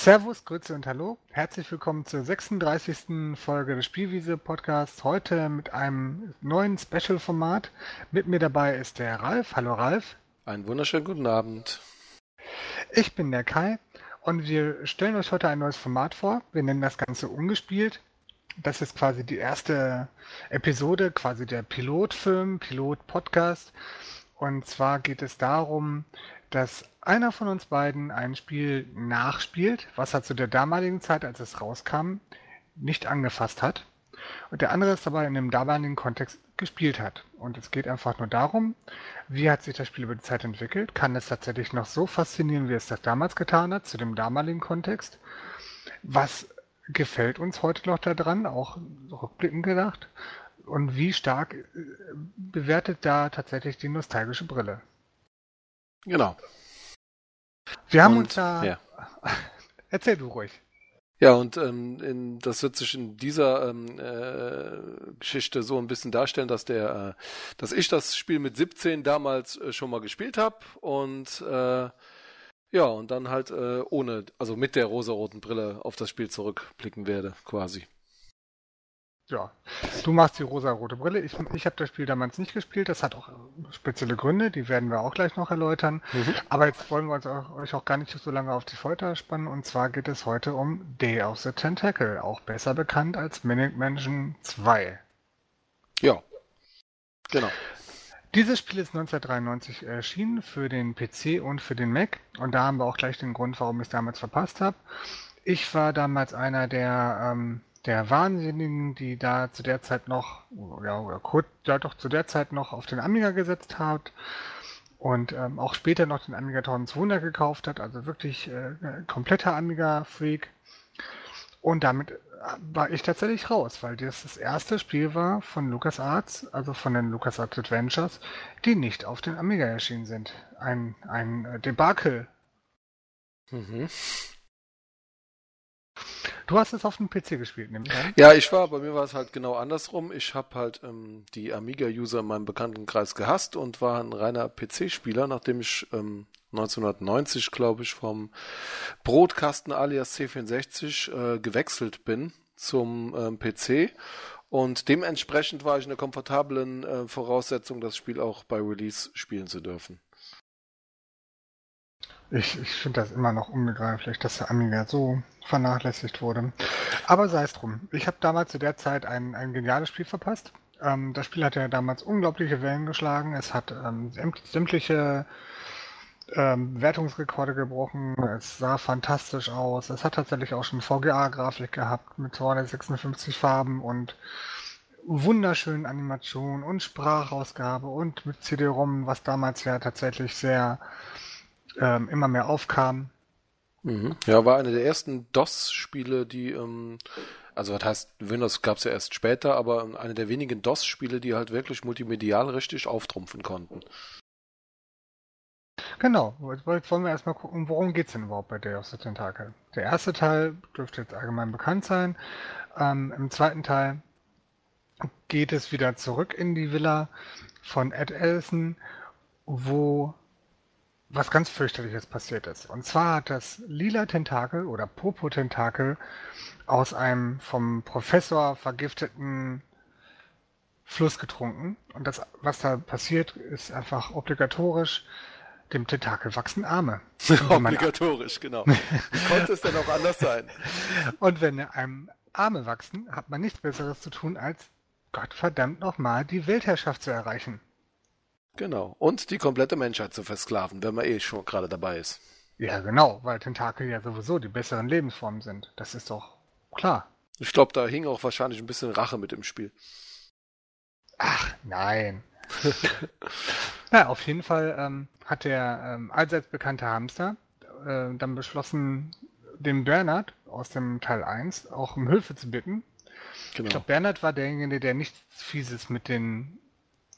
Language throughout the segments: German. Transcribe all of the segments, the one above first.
Servus, Grüße und Hallo. Herzlich willkommen zur 36. Folge des Spielwiese Podcasts. Heute mit einem neuen Special-Format. Mit mir dabei ist der Ralf. Hallo Ralf. Einen wunderschönen guten Abend. Ich bin der Kai und wir stellen euch heute ein neues Format vor. Wir nennen das Ganze ungespielt. Das ist quasi die erste Episode, quasi der Pilotfilm, Pilot-Podcast. Und zwar geht es darum, dass einer von uns beiden ein Spiel nachspielt, was er zu der damaligen Zeit, als es rauskam, nicht angefasst hat. Und der andere es dabei in dem damaligen Kontext gespielt hat. Und es geht einfach nur darum, wie hat sich das Spiel über die Zeit entwickelt? Kann es tatsächlich noch so faszinieren, wie es das damals getan hat, zu dem damaligen Kontext? Was gefällt uns heute noch daran, auch rückblickend gedacht? Und wie stark äh, bewertet da tatsächlich die nostalgische Brille? Genau. Wir haben und, uns da. Ja. Erzähl du ruhig. Ja, und ähm, in, das wird sich in dieser ähm, äh, Geschichte so ein bisschen darstellen, dass der, äh, dass ich das Spiel mit 17 damals äh, schon mal gespielt habe und äh, ja, und dann halt äh, ohne, also mit der rosaroten Brille auf das Spiel zurückblicken werde, quasi. Ja, du machst die rosa-rote Brille. Ich, ich habe das Spiel damals nicht gespielt. Das hat auch spezielle Gründe, die werden wir auch gleich noch erläutern. Mhm. Aber jetzt wollen wir uns auch, euch auch gar nicht so lange auf die Folter spannen. Und zwar geht es heute um Day of the Tentacle, auch besser bekannt als Manic Mansion 2. Ja, genau. Dieses Spiel ist 1993 erschienen für den PC und für den Mac. Und da haben wir auch gleich den Grund, warum ich es damals verpasst habe. Ich war damals einer der ähm, der Wahnsinnigen, die da zu der Zeit noch, ja, oder kurz, ja doch zu der Zeit noch auf den Amiga gesetzt hat und ähm, auch später noch den Amiga 1200 gekauft hat, also wirklich äh, kompletter Amiga-Freak. Und damit äh, war ich tatsächlich raus, weil das das erste Spiel war von LucasArts, also von den LucasArts Adventures, die nicht auf den Amiga erschienen sind. Ein, ein äh, Debakel. Mhm. Du hast es auf dem PC gespielt, nämlich. Ja, ich war, bei mir war es halt genau andersrum. Ich habe halt ähm, die Amiga-User in meinem Bekanntenkreis gehasst und war ein reiner PC-Spieler, nachdem ich ähm, 1990, glaube ich, vom Brotkasten alias C64 äh, gewechselt bin zum ähm, PC. Und dementsprechend war ich in der komfortablen äh, Voraussetzung, das Spiel auch bei Release spielen zu dürfen. Ich, ich finde das immer noch unbegreiflich, dass der Amiga so vernachlässigt wurde. Aber sei es drum. Ich habe damals zu der Zeit ein, ein geniales Spiel verpasst. Ähm, das Spiel hat ja damals unglaubliche Wellen geschlagen. Es hat ähm, sämtliche ähm, Wertungsrekorde gebrochen. Es sah fantastisch aus. Es hat tatsächlich auch schon VGA-Grafik gehabt mit 256 Farben und wunderschönen Animationen und Sprachausgabe und mit CD-ROM, was damals ja tatsächlich sehr ähm, immer mehr aufkam. Mhm. Ja, war eine der ersten DOS-Spiele, die, ähm, also was heißt, Windows gab es ja erst später, aber eine der wenigen DOS-Spiele, die halt wirklich multimedial richtig auftrumpfen konnten. Genau, jetzt wollen wir erstmal gucken, worum geht es denn überhaupt bei Day of the Tentacle? Der erste Teil dürfte jetzt allgemein bekannt sein. Ähm, Im zweiten Teil geht es wieder zurück in die Villa von Ed Ellison, wo was ganz fürchterliches passiert ist. Und zwar hat das lila Tentakel oder Popo-Tentakel aus einem vom Professor vergifteten Fluss getrunken. Und das, was da passiert, ist einfach obligatorisch. Dem Tentakel wachsen Arme. obligatorisch, genau. Wie konnte es denn auch anders sein? Und wenn einem Arme wachsen, hat man nichts Besseres zu tun, als Gottverdammt nochmal die Weltherrschaft zu erreichen. Genau. Und die komplette Menschheit zu versklaven, wenn man eh schon gerade dabei ist. Ja, genau, weil Tentakel ja sowieso die besseren Lebensformen sind. Das ist doch klar. Ich glaube, da hing auch wahrscheinlich ein bisschen Rache mit im Spiel. Ach, nein. ja, auf jeden Fall ähm, hat der ähm, allseits bekannte Hamster äh, dann beschlossen, den Bernhard aus dem Teil 1 auch um Hilfe zu bitten. Genau. Ich glaube, Bernhard war derjenige, der nichts Fieses mit den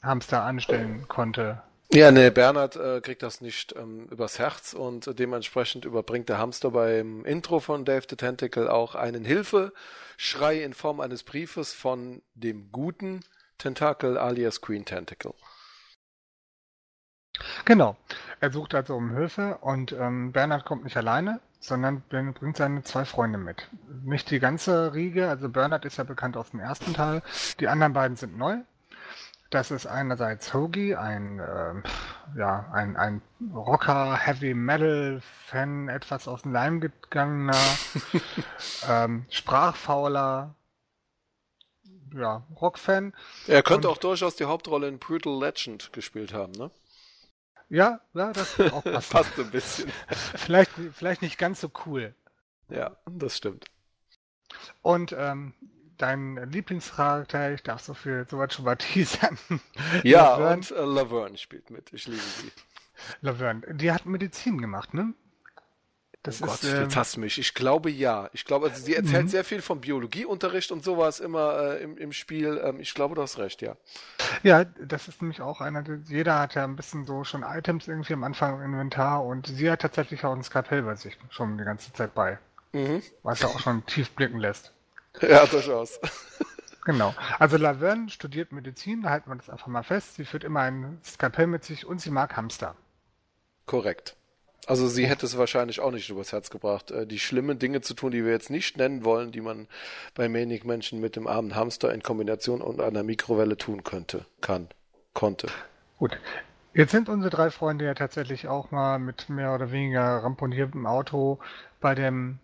Hamster anstellen konnte. Ja, nee, Bernhard äh, kriegt das nicht ähm, übers Herz und äh, dementsprechend überbringt der Hamster beim Intro von Dave the Tentacle auch einen Hilfeschrei in Form eines Briefes von dem guten Tentacle alias Queen Tentacle. Genau. Er sucht also um Hilfe und ähm, Bernhard kommt nicht alleine. sondern bringt seine zwei Freunde mit. Nicht die ganze Riege, also Bernard ist ja bekannt aus dem ersten Teil. Die anderen beiden sind neu. Das ist einerseits Hoagie, ein, äh, ja, ein, ein Rocker, Heavy Metal Fan, etwas aus dem Leim gegangener, ähm, sprachfauler, ja, Rockfan. Er könnte Und, auch durchaus die Hauptrolle in Brutal Legend gespielt haben, ne? Ja, ja, das auch passen. passt ein bisschen. vielleicht, vielleicht nicht ganz so cool. Ja, das stimmt. Und ähm, dein Lieblingscharakter, ich darf so viel soweit schon mal teasern. Ja, Laverne. und äh, Laverne spielt mit. Ich liebe sie. Laverne, die hat Medizin gemacht, ne? Das oh ist, Gott, ähm, jetzt hast du mich. Ich glaube ja. Ich glaube, also sie erzählt mhm. sehr viel vom Biologieunterricht und sowas immer äh, im, im Spiel. Ähm, ich glaube, du hast recht, ja. Ja, das ist nämlich auch einer, jeder hat ja ein bisschen so schon Items irgendwie am Anfang im Inventar und sie hat tatsächlich auch ein Skalpell bei sich schon die ganze Zeit bei. Mhm. Was ja auch schon tief blicken lässt. Ja, durchaus. Genau. Also Laverne studiert Medizin, da halten wir das einfach mal fest. Sie führt immer ein Skalpell mit sich und sie mag Hamster. Korrekt. Also sie hätte es wahrscheinlich auch nicht übers Herz gebracht, äh, die schlimmen Dinge zu tun, die wir jetzt nicht nennen wollen, die man bei Manic Menschen mit dem armen Hamster in Kombination und einer Mikrowelle tun könnte, kann, konnte. Gut. Jetzt sind unsere drei Freunde ja tatsächlich auch mal mit mehr oder weniger ramponiertem Auto bei dem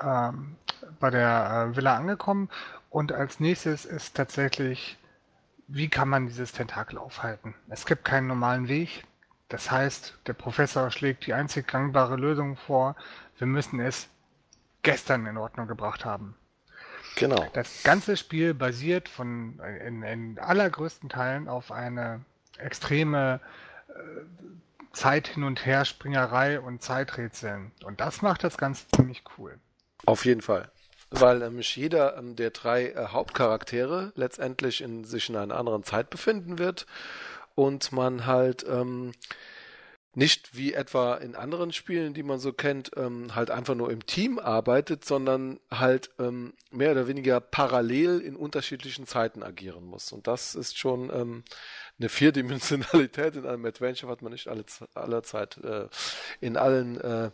ähm, bei der äh, Villa angekommen und als nächstes ist tatsächlich, wie kann man dieses Tentakel aufhalten? Es gibt keinen normalen Weg. Das heißt, der Professor schlägt die einzig gangbare Lösung vor. Wir müssen es gestern in Ordnung gebracht haben. Genau. Das ganze Spiel basiert von in, in allergrößten Teilen auf eine extreme äh, Zeit hin und her Springerei und Zeiträtseln. Und das macht das Ganze ziemlich cool. Auf jeden Fall. Weil nämlich jeder ähm, der drei äh, Hauptcharaktere letztendlich in sich in einer anderen Zeit befinden wird und man halt ähm, nicht wie etwa in anderen Spielen, die man so kennt, ähm, halt einfach nur im Team arbeitet, sondern halt ähm, mehr oder weniger parallel in unterschiedlichen Zeiten agieren muss. Und das ist schon ähm, eine Vierdimensionalität in einem Adventure, was man nicht alle, aller Zeit äh, in allen äh,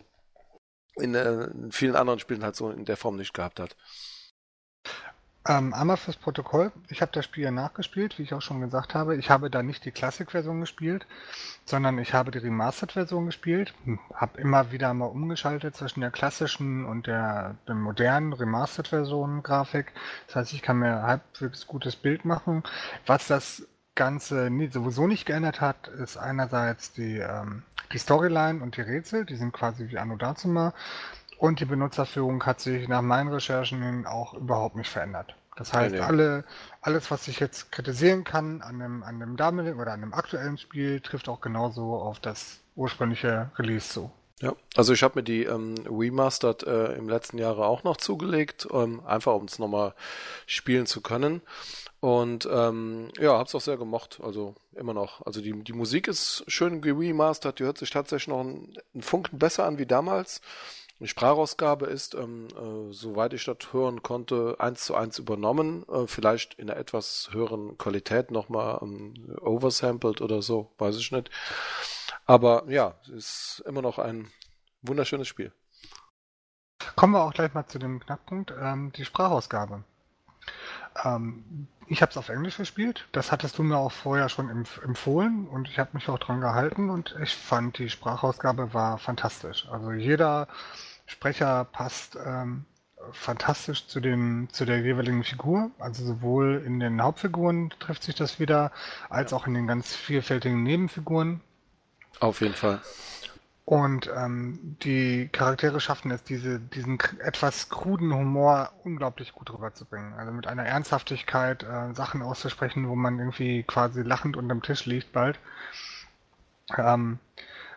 in, äh, in vielen anderen Spielen halt so in der Form nicht gehabt hat. Ähm, einmal fürs Protokoll. Ich habe das Spiel ja nachgespielt, wie ich auch schon gesagt habe. Ich habe da nicht die Classic-Version gespielt, sondern ich habe die Remastered-Version gespielt. Hm, habe immer wieder mal umgeschaltet zwischen der klassischen und der, der modernen Remastered-Version Grafik. Das heißt, ich kann mir halbwegs gutes Bild machen. Was das Ganze sowieso nicht geändert hat, ist einerseits die, ähm, die Storyline und die Rätsel, die sind quasi wie Anno Dazuma. Und die Benutzerführung hat sich nach meinen Recherchen auch überhaupt nicht verändert. Das heißt, nee. alle, alles, was ich jetzt kritisieren kann an einem, an einem damaligen oder an einem aktuellen Spiel, trifft auch genauso auf das ursprüngliche Release zu. Ja, also ich habe mir die ähm, Remastered äh, im letzten Jahre auch noch zugelegt, ähm, einfach um es nochmal spielen zu können. Und ähm, ja, hab's auch sehr gemocht, also immer noch. Also die, die Musik ist schön geremastert, die hört sich tatsächlich noch einen, Funken besser an wie damals. Die Sprachausgabe ist, ähm, äh, soweit ich das hören konnte, eins zu eins übernommen, äh, vielleicht in einer etwas höheren Qualität nochmal ähm, oversampled oder so, weiß ich nicht. Aber ja, es ist immer noch ein wunderschönes Spiel. Kommen wir auch gleich mal zu dem Knackpunkt, ähm, die Sprachausgabe. Ähm, ich habe es auf Englisch gespielt. Das hattest du mir auch vorher schon empf empfohlen und ich habe mich auch dran gehalten und ich fand die Sprachausgabe war fantastisch. Also jeder Sprecher passt ähm, fantastisch zu, den, zu der jeweiligen Figur. Also sowohl in den Hauptfiguren trifft sich das wieder, als auch in den ganz vielfältigen Nebenfiguren. Auf jeden Fall. Und ähm, die Charaktere schaffen es, diese, diesen etwas kruden Humor unglaublich gut rüberzubringen. Also mit einer Ernsthaftigkeit äh, Sachen auszusprechen, wo man irgendwie quasi lachend unterm Tisch liegt bald. Ähm,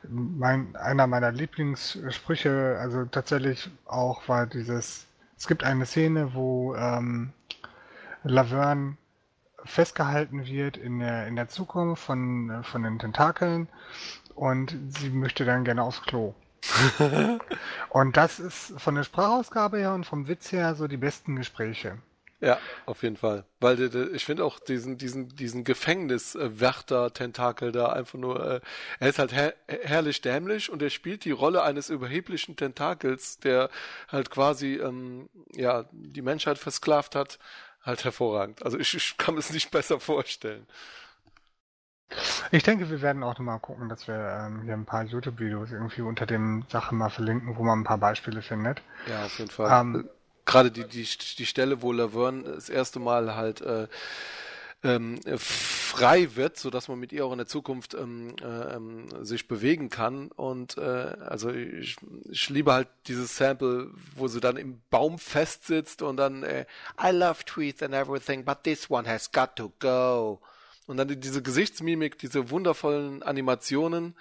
mein, einer meiner Lieblingssprüche, also tatsächlich auch war dieses, es gibt eine Szene, wo ähm, Laverne festgehalten wird in der, in der Zukunft von, von den Tentakeln und sie möchte dann gerne aufs Klo. und das ist von der Sprachausgabe her und vom Witz her so die besten Gespräche. Ja, auf jeden Fall. Weil der, der, ich finde auch diesen, diesen, diesen Gefängniswärter-Tentakel da einfach nur, äh, er ist halt her herrlich dämlich und er spielt die Rolle eines überheblichen Tentakels, der halt quasi, ähm, ja, die Menschheit versklavt hat, halt hervorragend. Also ich, ich kann es nicht besser vorstellen. Ich denke, wir werden auch nochmal gucken, dass wir ähm, hier ein paar YouTube-Videos irgendwie unter dem Sachen mal verlinken, wo man ein paar Beispiele findet. Ja, auf jeden Fall. Ähm, Gerade die, die, die Stelle, wo Laverne das erste Mal halt äh, ähm, frei wird, so dass man mit ihr auch in der Zukunft ähm, äh, ähm, sich bewegen kann. Und äh, also ich, ich liebe halt dieses Sample, wo sie dann im Baum festsitzt und dann äh, I love tweets and everything, but this one has got to go. Und dann diese Gesichtsmimik, diese wundervollen Animationen.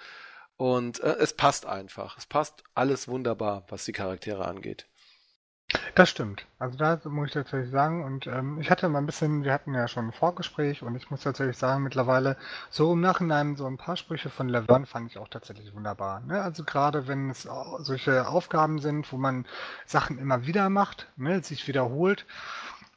Und äh, es passt einfach. Es passt alles wunderbar, was die Charaktere angeht. Das stimmt. Also da muss ich tatsächlich sagen, und ähm, ich hatte mal ein bisschen, wir hatten ja schon ein Vorgespräch und ich muss tatsächlich sagen, mittlerweile so im Nachhinein so ein paar Sprüche von Laverne fand ich auch tatsächlich wunderbar. Ne? Also gerade wenn es solche Aufgaben sind, wo man Sachen immer wieder macht, ne, sich wiederholt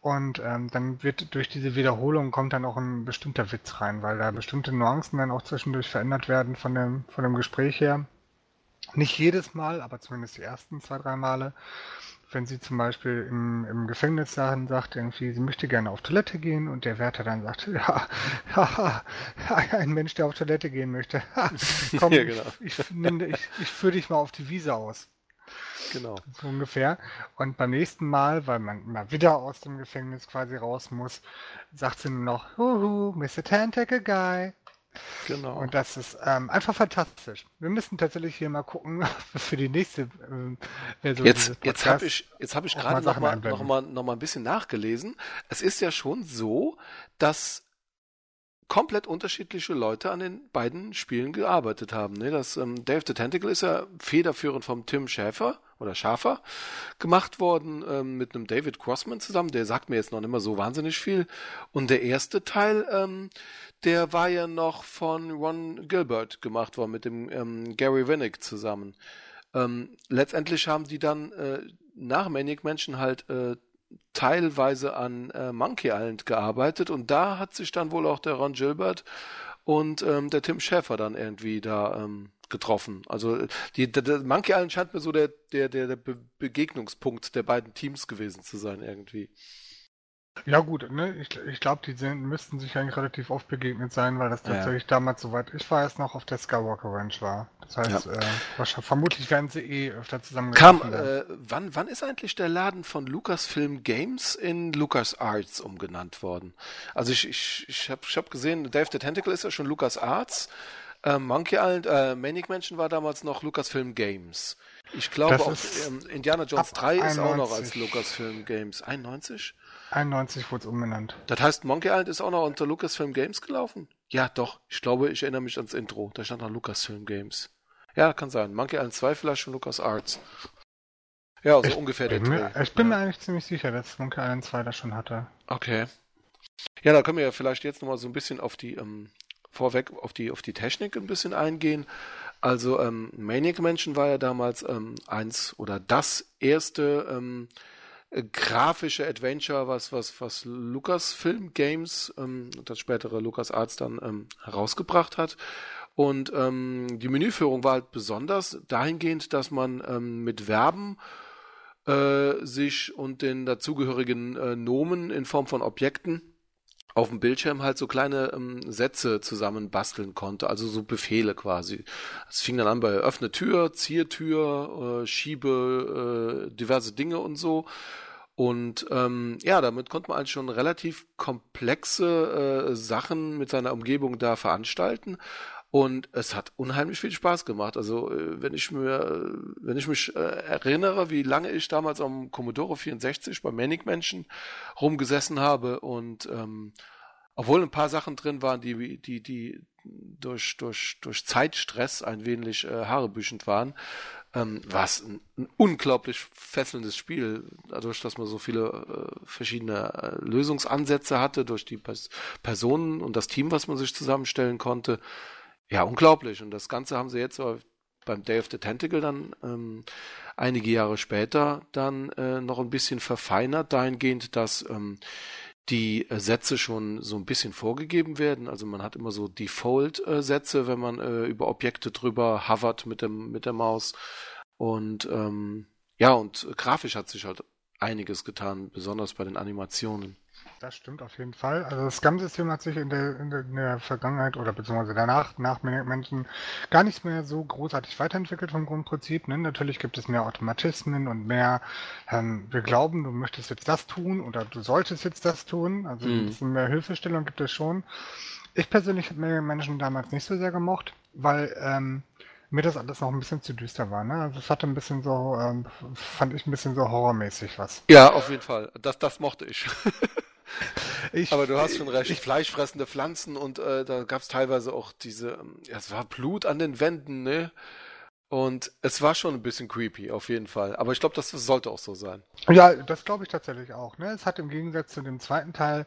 und ähm, dann wird durch diese Wiederholung kommt dann auch ein bestimmter Witz rein, weil da bestimmte Nuancen dann auch zwischendurch verändert werden von dem, von dem Gespräch her. Nicht jedes Mal, aber zumindest die ersten zwei, drei Male. Wenn sie zum Beispiel im, im Gefängnis dann sagt, irgendwie, sie möchte gerne auf Toilette gehen und der Wärter dann sagt, ja, haha, ein Mensch, der auf Toilette gehen möchte. Komm, ja, genau. ich, ich, ich, ich führe dich mal auf die Wiese aus. Genau. So ungefähr. Und beim nächsten Mal, weil man mal wieder aus dem Gefängnis quasi raus muss, sagt sie nur noch, Huhu, Mr. Tentacle Guy. Genau. Und das ist ähm, einfach fantastisch. Wir müssen tatsächlich hier mal gucken für die nächste äh, Version. Jetzt, jetzt habe ich, jetzt hab ich gerade noch mal, noch, mal, noch mal ein bisschen nachgelesen. Es ist ja schon so, dass komplett unterschiedliche Leute an den beiden Spielen gearbeitet haben. Ne? Das ähm, Dave the Tentacle ist ja federführend vom Tim Schäfer oder Schafer gemacht worden ähm, mit einem David Crossman zusammen. Der sagt mir jetzt noch nicht mehr so wahnsinnig viel. Und der erste Teil, ähm, der war ja noch von Ron Gilbert gemacht worden mit dem ähm, Gary Winnick zusammen. Ähm, letztendlich haben die dann äh, nach Manic Menschen halt äh, teilweise an äh, Monkey Island gearbeitet und da hat sich dann wohl auch der Ron Gilbert und ähm, der Tim Schäfer dann irgendwie da ähm, getroffen. Also die, der, der Monkey Island scheint mir so der, der, der, der Be Begegnungspunkt der beiden Teams gewesen zu sein irgendwie. Ja gut, ne? ich, ich glaube, die sind, müssten sich eigentlich relativ oft begegnet sein, weil das tatsächlich ja. damals, soweit ich weiß, noch auf der Skywalker Ranch war. Das heißt, ja. äh, vermutlich werden sie eh öfter zusammen Kam, äh, wann, wann ist eigentlich der Laden von Lucasfilm Games in LucasArts umgenannt worden? Also ich, ich, ich habe ich hab gesehen, Dave the Tentacle ist ja schon LucasArts äh, Monkey Island, äh, Manic Mansion war damals noch Lucasfilm Games. Ich glaube auch ähm, Indiana Jones 3 ist auch noch als Lucasfilm Games. 91? 91 wurde es umbenannt. Das heißt, Monkey Island ist auch noch unter Lucasfilm Games gelaufen? Ja, doch. Ich glaube, ich erinnere mich ans Intro. Da stand noch Lucasfilm Games. Ja, kann sein. Monkey Island 2 vielleicht schon Lucas Arts. Ja, so ich ungefähr der mir, Ich bin ja. mir eigentlich ziemlich sicher, dass Monkey Island 2 das schon hatte. Okay. Ja, da können wir ja vielleicht jetzt nochmal so ein bisschen auf die ähm, vorweg auf die, auf die Technik ein bisschen eingehen. Also ähm, Maniac Mansion war ja damals ähm, eins oder das erste ähm, grafische Adventure, was, was, was Lucasfilm Games, ähm, das spätere LucasArts dann ähm, herausgebracht hat. Und ähm, die Menüführung war halt besonders dahingehend, dass man ähm, mit Verben äh, sich und den dazugehörigen äh, Nomen in Form von Objekten auf dem Bildschirm halt so kleine ähm, Sätze zusammen basteln konnte, also so Befehle quasi. Es fing dann an bei öffne Tür, ziehe Tür, äh, schiebe äh, diverse Dinge und so. Und ähm, ja, damit konnte man eigentlich schon relativ komplexe äh, Sachen mit seiner Umgebung da veranstalten. Und es hat unheimlich viel Spaß gemacht. Also, äh, wenn ich mir, wenn ich mich äh, erinnere, wie lange ich damals am Commodore 64 bei Manic Menschen rumgesessen habe und ähm, obwohl ein paar Sachen drin waren, die, die, die durch, durch, durch Zeitstress ein wenig äh, haarebüschend waren, ähm, war es ein, ein, unglaublich fesselndes Spiel, dadurch, dass man so viele äh, verschiedene äh, Lösungsansätze hatte, durch die Pers Personen und das Team, was man sich zusammenstellen konnte. Ja, unglaublich. Und das Ganze haben sie jetzt bei beim Day of the Tentacle dann ähm, einige Jahre später dann äh, noch ein bisschen verfeinert, dahingehend, dass ähm, die äh, Sätze schon so ein bisschen vorgegeben werden. Also man hat immer so Default-Sätze, wenn man äh, über Objekte drüber hovert mit dem mit der Maus. Und ähm, ja, und grafisch hat sich halt einiges getan, besonders bei den Animationen. Das stimmt auf jeden Fall. Also das Scum-System hat sich in der, in, der, Vergangenheit oder beziehungsweise danach, nach Menschen, gar nicht mehr so großartig weiterentwickelt vom Grundprinzip. Ne? Natürlich gibt es mehr Automatismen und mehr, ähm, wir glauben, du möchtest jetzt das tun oder du solltest jetzt das tun. Also mhm. mehr Hilfestellung gibt es schon. Ich persönlich habe Menschen damals nicht so sehr gemocht, weil ähm, mir das alles noch ein bisschen zu düster war. Ne? Also es hatte ein bisschen so, ähm, fand ich ein bisschen so horrormäßig was. Ja, auf jeden Fall. Das, das mochte ich. ich Aber du hast schon recht. Ich, Fleischfressende Pflanzen und äh, da gab es teilweise auch diese, ähm, ja, es war Blut an den Wänden, ne? Und es war schon ein bisschen creepy, auf jeden Fall. Aber ich glaube, das sollte auch so sein. Ja, das glaube ich tatsächlich auch. Ne? Es hat im Gegensatz zu dem zweiten Teil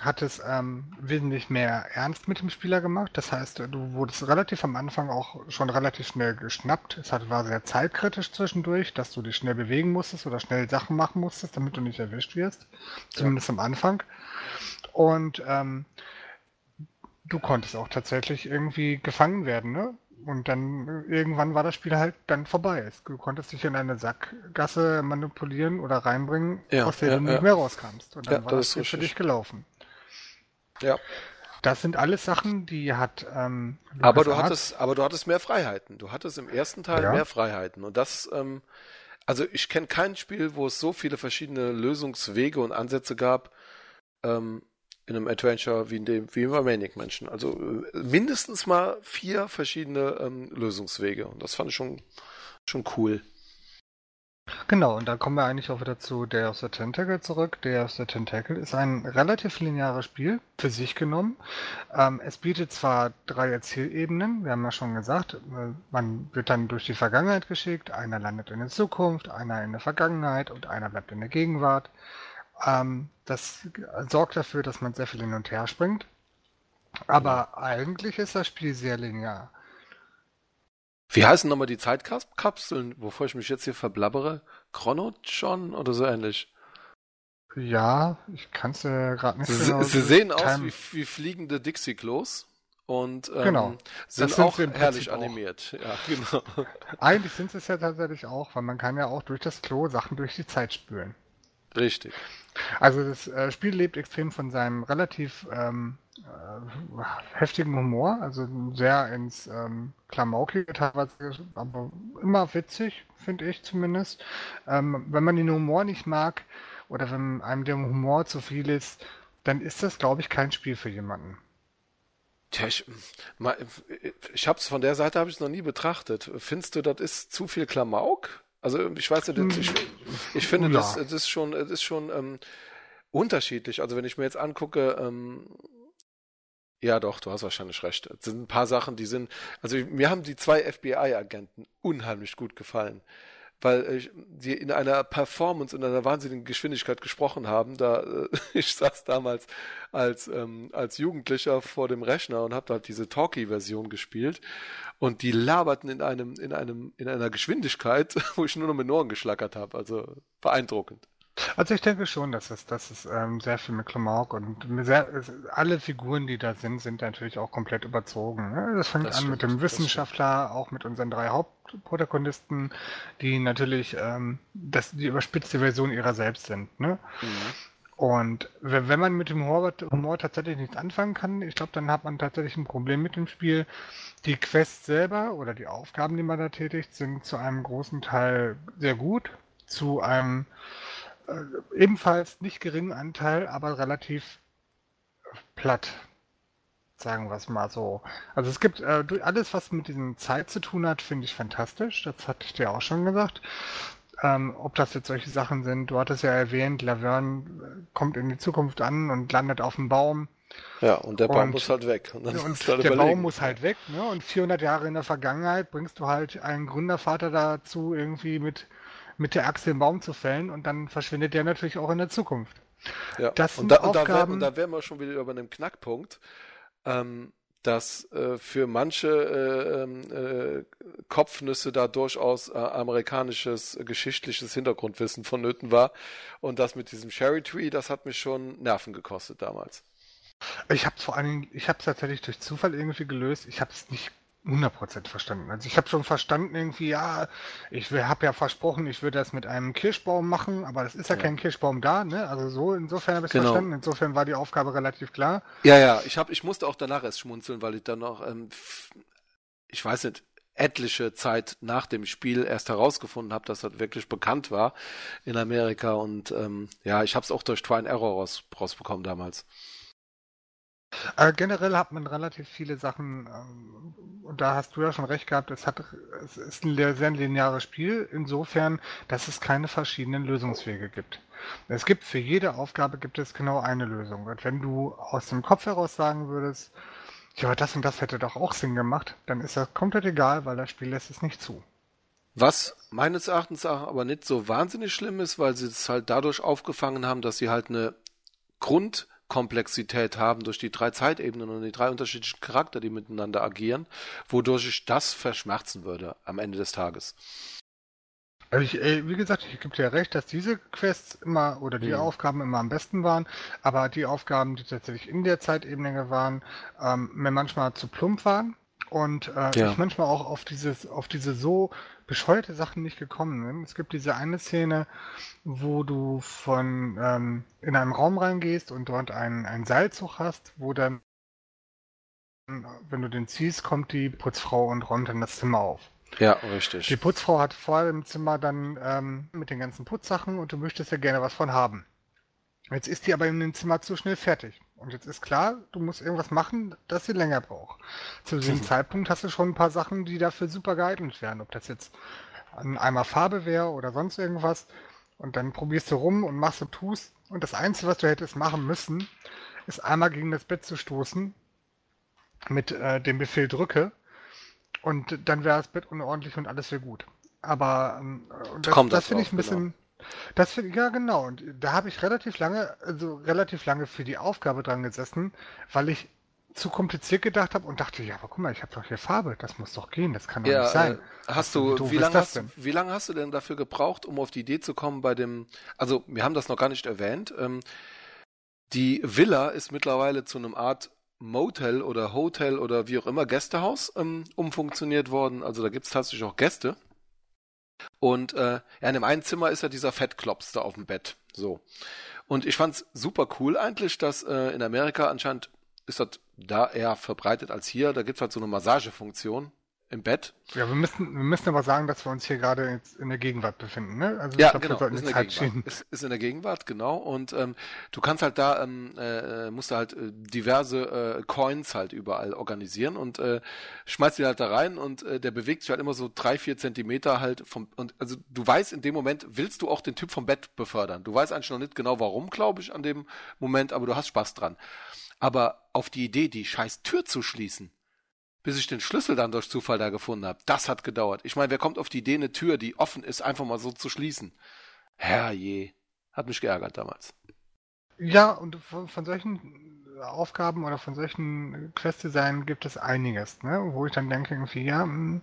hat es ähm, wesentlich mehr ernst mit dem Spieler gemacht. Das heißt, du wurdest relativ am Anfang auch schon relativ schnell geschnappt. Es hat, war sehr zeitkritisch zwischendurch, dass du dich schnell bewegen musstest oder schnell Sachen machen musstest, damit du nicht erwischt wirst. Zumindest ja. am Anfang. Und ähm, du konntest auch tatsächlich irgendwie gefangen werden, ne? Und dann irgendwann war das Spiel halt dann vorbei. Du konntest dich in eine Sackgasse manipulieren oder reinbringen, ja, aus der ja, du nicht mehr rauskamst. Und dann war das, das für dich gelaufen. Ja. Das sind alles Sachen, die hat. Ähm, aber du hattest, aber du hattest mehr Freiheiten. Du hattest im ersten Teil ja. mehr Freiheiten und das. Ähm, also ich kenne kein Spiel, wo es so viele verschiedene Lösungswege und Ansätze gab ähm, in einem Adventure wie in dem wie bei Maniac Menschen. Also äh, mindestens mal vier verschiedene ähm, Lösungswege und das fand ich schon schon cool. Genau, und da kommen wir eigentlich auch wieder zu Day of the Tentacle zurück. Day of the Tentacle ist ein relativ lineares Spiel, für sich genommen. Ähm, es bietet zwar drei Erzählebenen, wir haben ja schon gesagt, äh, man wird dann durch die Vergangenheit geschickt, einer landet in der Zukunft, einer in der Vergangenheit und einer bleibt in der Gegenwart. Ähm, das sorgt dafür, dass man sehr viel hin und her springt. Aber eigentlich ist das Spiel sehr linear. Wie heißen nochmal die Zeitkapseln, wovor ich mich jetzt hier verblabbere? Chronotron oder so ähnlich? Ja, ich kann es ja gerade nicht Sie, genau Sie sehen aus wie, wie fliegende Dixie-Klos und ähm, genau. sind das auch herrlich animiert. Auch. Ja, genau. Eigentlich sind es ja tatsächlich auch, weil man kann ja auch durch das Klo Sachen durch die Zeit spülen. Richtig. Also das äh, Spiel lebt extrem von seinem relativ ähm, äh, heftigen Humor, also sehr ins ähm, Klamaukige teilweise, aber immer witzig, finde ich zumindest. Ähm, wenn man den Humor nicht mag oder wenn einem der Humor zu viel ist, dann ist das, glaube ich, kein Spiel für jemanden. Tja, ich, ich habe es von der Seite habe ich noch nie betrachtet. Findest du, das ist zu viel Klamauk? Also ich weiß nicht, ich, ich finde, ja. das, das ist schon, das ist schon ähm, unterschiedlich. Also wenn ich mir jetzt angucke, ähm, ja doch, du hast wahrscheinlich recht. Es sind ein paar Sachen, die sind, also mir haben die zwei FBI-Agenten unheimlich gut gefallen weil ich, die in einer Performance und einer wahnsinnigen Geschwindigkeit gesprochen haben. Da äh, ich saß damals als ähm, als Jugendlicher vor dem Rechner und habe halt diese Talkie-Version gespielt und die laberten in einem in einem in einer Geschwindigkeit, wo ich nur noch mit Ohren geschlackert habe. Also beeindruckend. Also ich denke schon, dass es, dass es ähm, sehr viel mit Klamauk und sehr, alle Figuren, die da sind, sind natürlich auch komplett überzogen. Ne? Das fängt das an stimmt, mit dem Wissenschaftler, auch mit unseren drei Hauptprotagonisten, die natürlich ähm, das, die überspitzte Version ihrer selbst sind. Ne? Mhm. Und wenn man mit dem Humor, Humor tatsächlich nichts anfangen kann, ich glaube, dann hat man tatsächlich ein Problem mit dem Spiel. Die Quests selber oder die Aufgaben, die man da tätigt, sind zu einem großen Teil sehr gut, zu einem ebenfalls nicht geringen Anteil, aber relativ platt. Sagen wir es mal so. Also es gibt äh, alles, was mit diesem Zeit zu tun hat, finde ich fantastisch. Das hatte ich dir auch schon gesagt. Ähm, ob das jetzt solche Sachen sind, du hattest ja erwähnt, Laverne äh, kommt in die Zukunft an und landet auf dem Baum. Ja, und der Baum und, muss halt weg. Und, und der überlegen. Baum muss halt weg. Ne? Und 400 Jahre in der Vergangenheit bringst du halt einen Gründervater dazu, irgendwie mit mit der Axt den Baum zu fällen und dann verschwindet der natürlich auch in der Zukunft. Ja, das und, da, und, da wär, und da wären wir schon wieder über einem Knackpunkt. Ähm, dass äh, für manche äh, ähm, äh, Kopfnüsse da durchaus äh, amerikanisches geschichtliches Hintergrundwissen vonnöten war. Und das mit diesem Cherry Tree, das hat mich schon Nerven gekostet damals. Ich habe vor allen Dingen, ich habe es tatsächlich durch Zufall irgendwie gelöst. Ich habe es nicht 100% verstanden. Also ich habe schon verstanden irgendwie, ja, ich habe ja versprochen, ich würde das mit einem Kirschbaum machen, aber das ist ja, ja. kein Kirschbaum da, ne? Also so, insofern habe ich genau. verstanden. Insofern war die Aufgabe relativ klar. Ja, ja, ich, hab, ich musste auch danach erst schmunzeln, weil ich dann noch, ähm, ich weiß nicht, etliche Zeit nach dem Spiel erst herausgefunden habe, dass das wirklich bekannt war in Amerika und ähm, ja, ich habe es auch durch and Error raus, rausbekommen damals. Äh, generell hat man relativ viele Sachen, ähm, und da hast du ja schon recht gehabt, es, hat, es ist ein sehr lineares Spiel, insofern, dass es keine verschiedenen Lösungswege gibt. Es gibt für jede Aufgabe gibt es genau eine Lösung. Und wenn du aus dem Kopf heraus sagen würdest, ja, das und das hätte doch auch Sinn gemacht, dann ist das komplett egal, weil das Spiel lässt es nicht zu. Was meines Erachtens aber nicht so wahnsinnig schlimm ist, weil sie es halt dadurch aufgefangen haben, dass sie halt eine Grund Komplexität haben durch die drei Zeitebenen und die drei unterschiedlichen Charakter, die miteinander agieren, wodurch ich das verschmerzen würde am Ende des Tages. Also ich, wie gesagt, ich gebe dir recht, dass diese Quests immer oder die mhm. Aufgaben immer am besten waren, aber die Aufgaben, die tatsächlich in der Zeitebene waren, ähm, mir manchmal zu plump waren und äh, ja. ich manchmal auch auf dieses, auf diese so bescheuerte Sachen nicht gekommen bin. Es gibt diese eine Szene, wo du von ähm, in einem Raum reingehst und dort einen, einen Seilzug hast, wo dann, wenn du den ziehst, kommt die Putzfrau und räumt dann das Zimmer auf. Ja, richtig. Die Putzfrau hat vor dem Zimmer dann ähm, mit den ganzen Putzsachen und du möchtest ja gerne was von haben. Jetzt ist die aber in dem Zimmer zu schnell fertig. Und jetzt ist klar, du musst irgendwas machen, das sie länger braucht. Zu diesem mhm. Zeitpunkt hast du schon ein paar Sachen, die dafür super geeignet wären. Ob das jetzt ein Eimer Farbe wäre oder sonst irgendwas. Und dann probierst du rum und machst und tust. Und das Einzige, was du hättest machen müssen, ist einmal gegen das Bett zu stoßen mit äh, dem Befehl drücke. Und dann wäre das Bett unordentlich und alles wäre gut. Aber ähm, das, das, das finde ich ein bisschen. Genau. Das finde ja genau. Und da habe ich relativ lange, also relativ lange für die Aufgabe dran gesessen, weil ich zu kompliziert gedacht habe und dachte, ja, aber guck mal, ich habe doch hier Farbe, das muss doch gehen, das kann doch ja, nicht sein. Äh, hast du, wie, wie lange hast, wie lange hast du denn dafür gebraucht, um auf die Idee zu kommen bei dem, also wir haben das noch gar nicht erwähnt, ähm, die Villa ist mittlerweile zu einem Art Motel oder Hotel oder wie auch immer Gästehaus ähm, umfunktioniert worden. Also da gibt es tatsächlich auch Gäste. Und äh, ja, in dem einen Zimmer ist ja dieser Fettklops da auf dem Bett. So. Und ich fand's super cool eigentlich, dass äh, in Amerika anscheinend ist das da eher verbreitet als hier. Da gibt's halt so eine Massagefunktion im Bett. Ja, wir müssen, wir müssen aber sagen, dass wir uns hier gerade in der Gegenwart befinden, ne? Also ja, glaub, genau, ist in, der Gegenwart. Ist, ist in der Gegenwart, genau. Und ähm, du kannst halt da, ähm, äh, musst du halt äh, diverse äh, Coins halt überall organisieren und äh, schmeißt die halt da rein und äh, der bewegt sich halt immer so drei, vier Zentimeter halt vom und also du weißt in dem Moment, willst du auch den Typ vom Bett befördern. Du weißt eigentlich noch nicht genau warum, glaube ich, an dem Moment, aber du hast Spaß dran. Aber auf die Idee, die scheiß Tür zu schließen, bis ich den Schlüssel dann durch Zufall da gefunden habe. Das hat gedauert. Ich meine, wer kommt auf die Idee, eine Tür, die offen ist, einfach mal so zu schließen? Herrje. Hat mich geärgert damals. Ja, und von, von solchen Aufgaben oder von solchen Quest-Design gibt es einiges, ne? wo ich dann denke, irgendwie, ja, hm,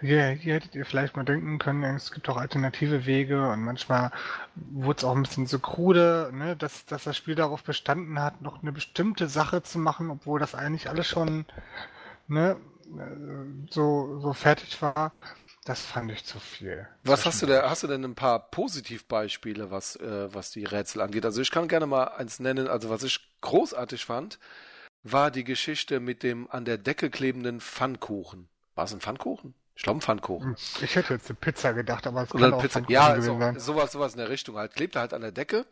hier, hier hättet ihr vielleicht mal denken können, es gibt auch alternative Wege und manchmal wurde es auch ein bisschen so krude, ne? dass, dass das Spiel darauf bestanden hat, noch eine bestimmte Sache zu machen, obwohl das eigentlich alles schon ne, so, so fertig war, das fand ich zu viel. Was hast du denn, hast du denn ein paar Positivbeispiele, was, äh, was die Rätsel angeht? Also ich kann gerne mal eins nennen, also was ich großartig fand, war die Geschichte mit dem an der Decke klebenden Pfannkuchen. War es ein Pfannkuchen? Ich glaube, ein Pfannkuchen. Ich hätte jetzt eine Pizza gedacht, aber es kann auch Pizza. Ja, so, sowas, sowas in der Richtung halt. Klebte halt an der Decke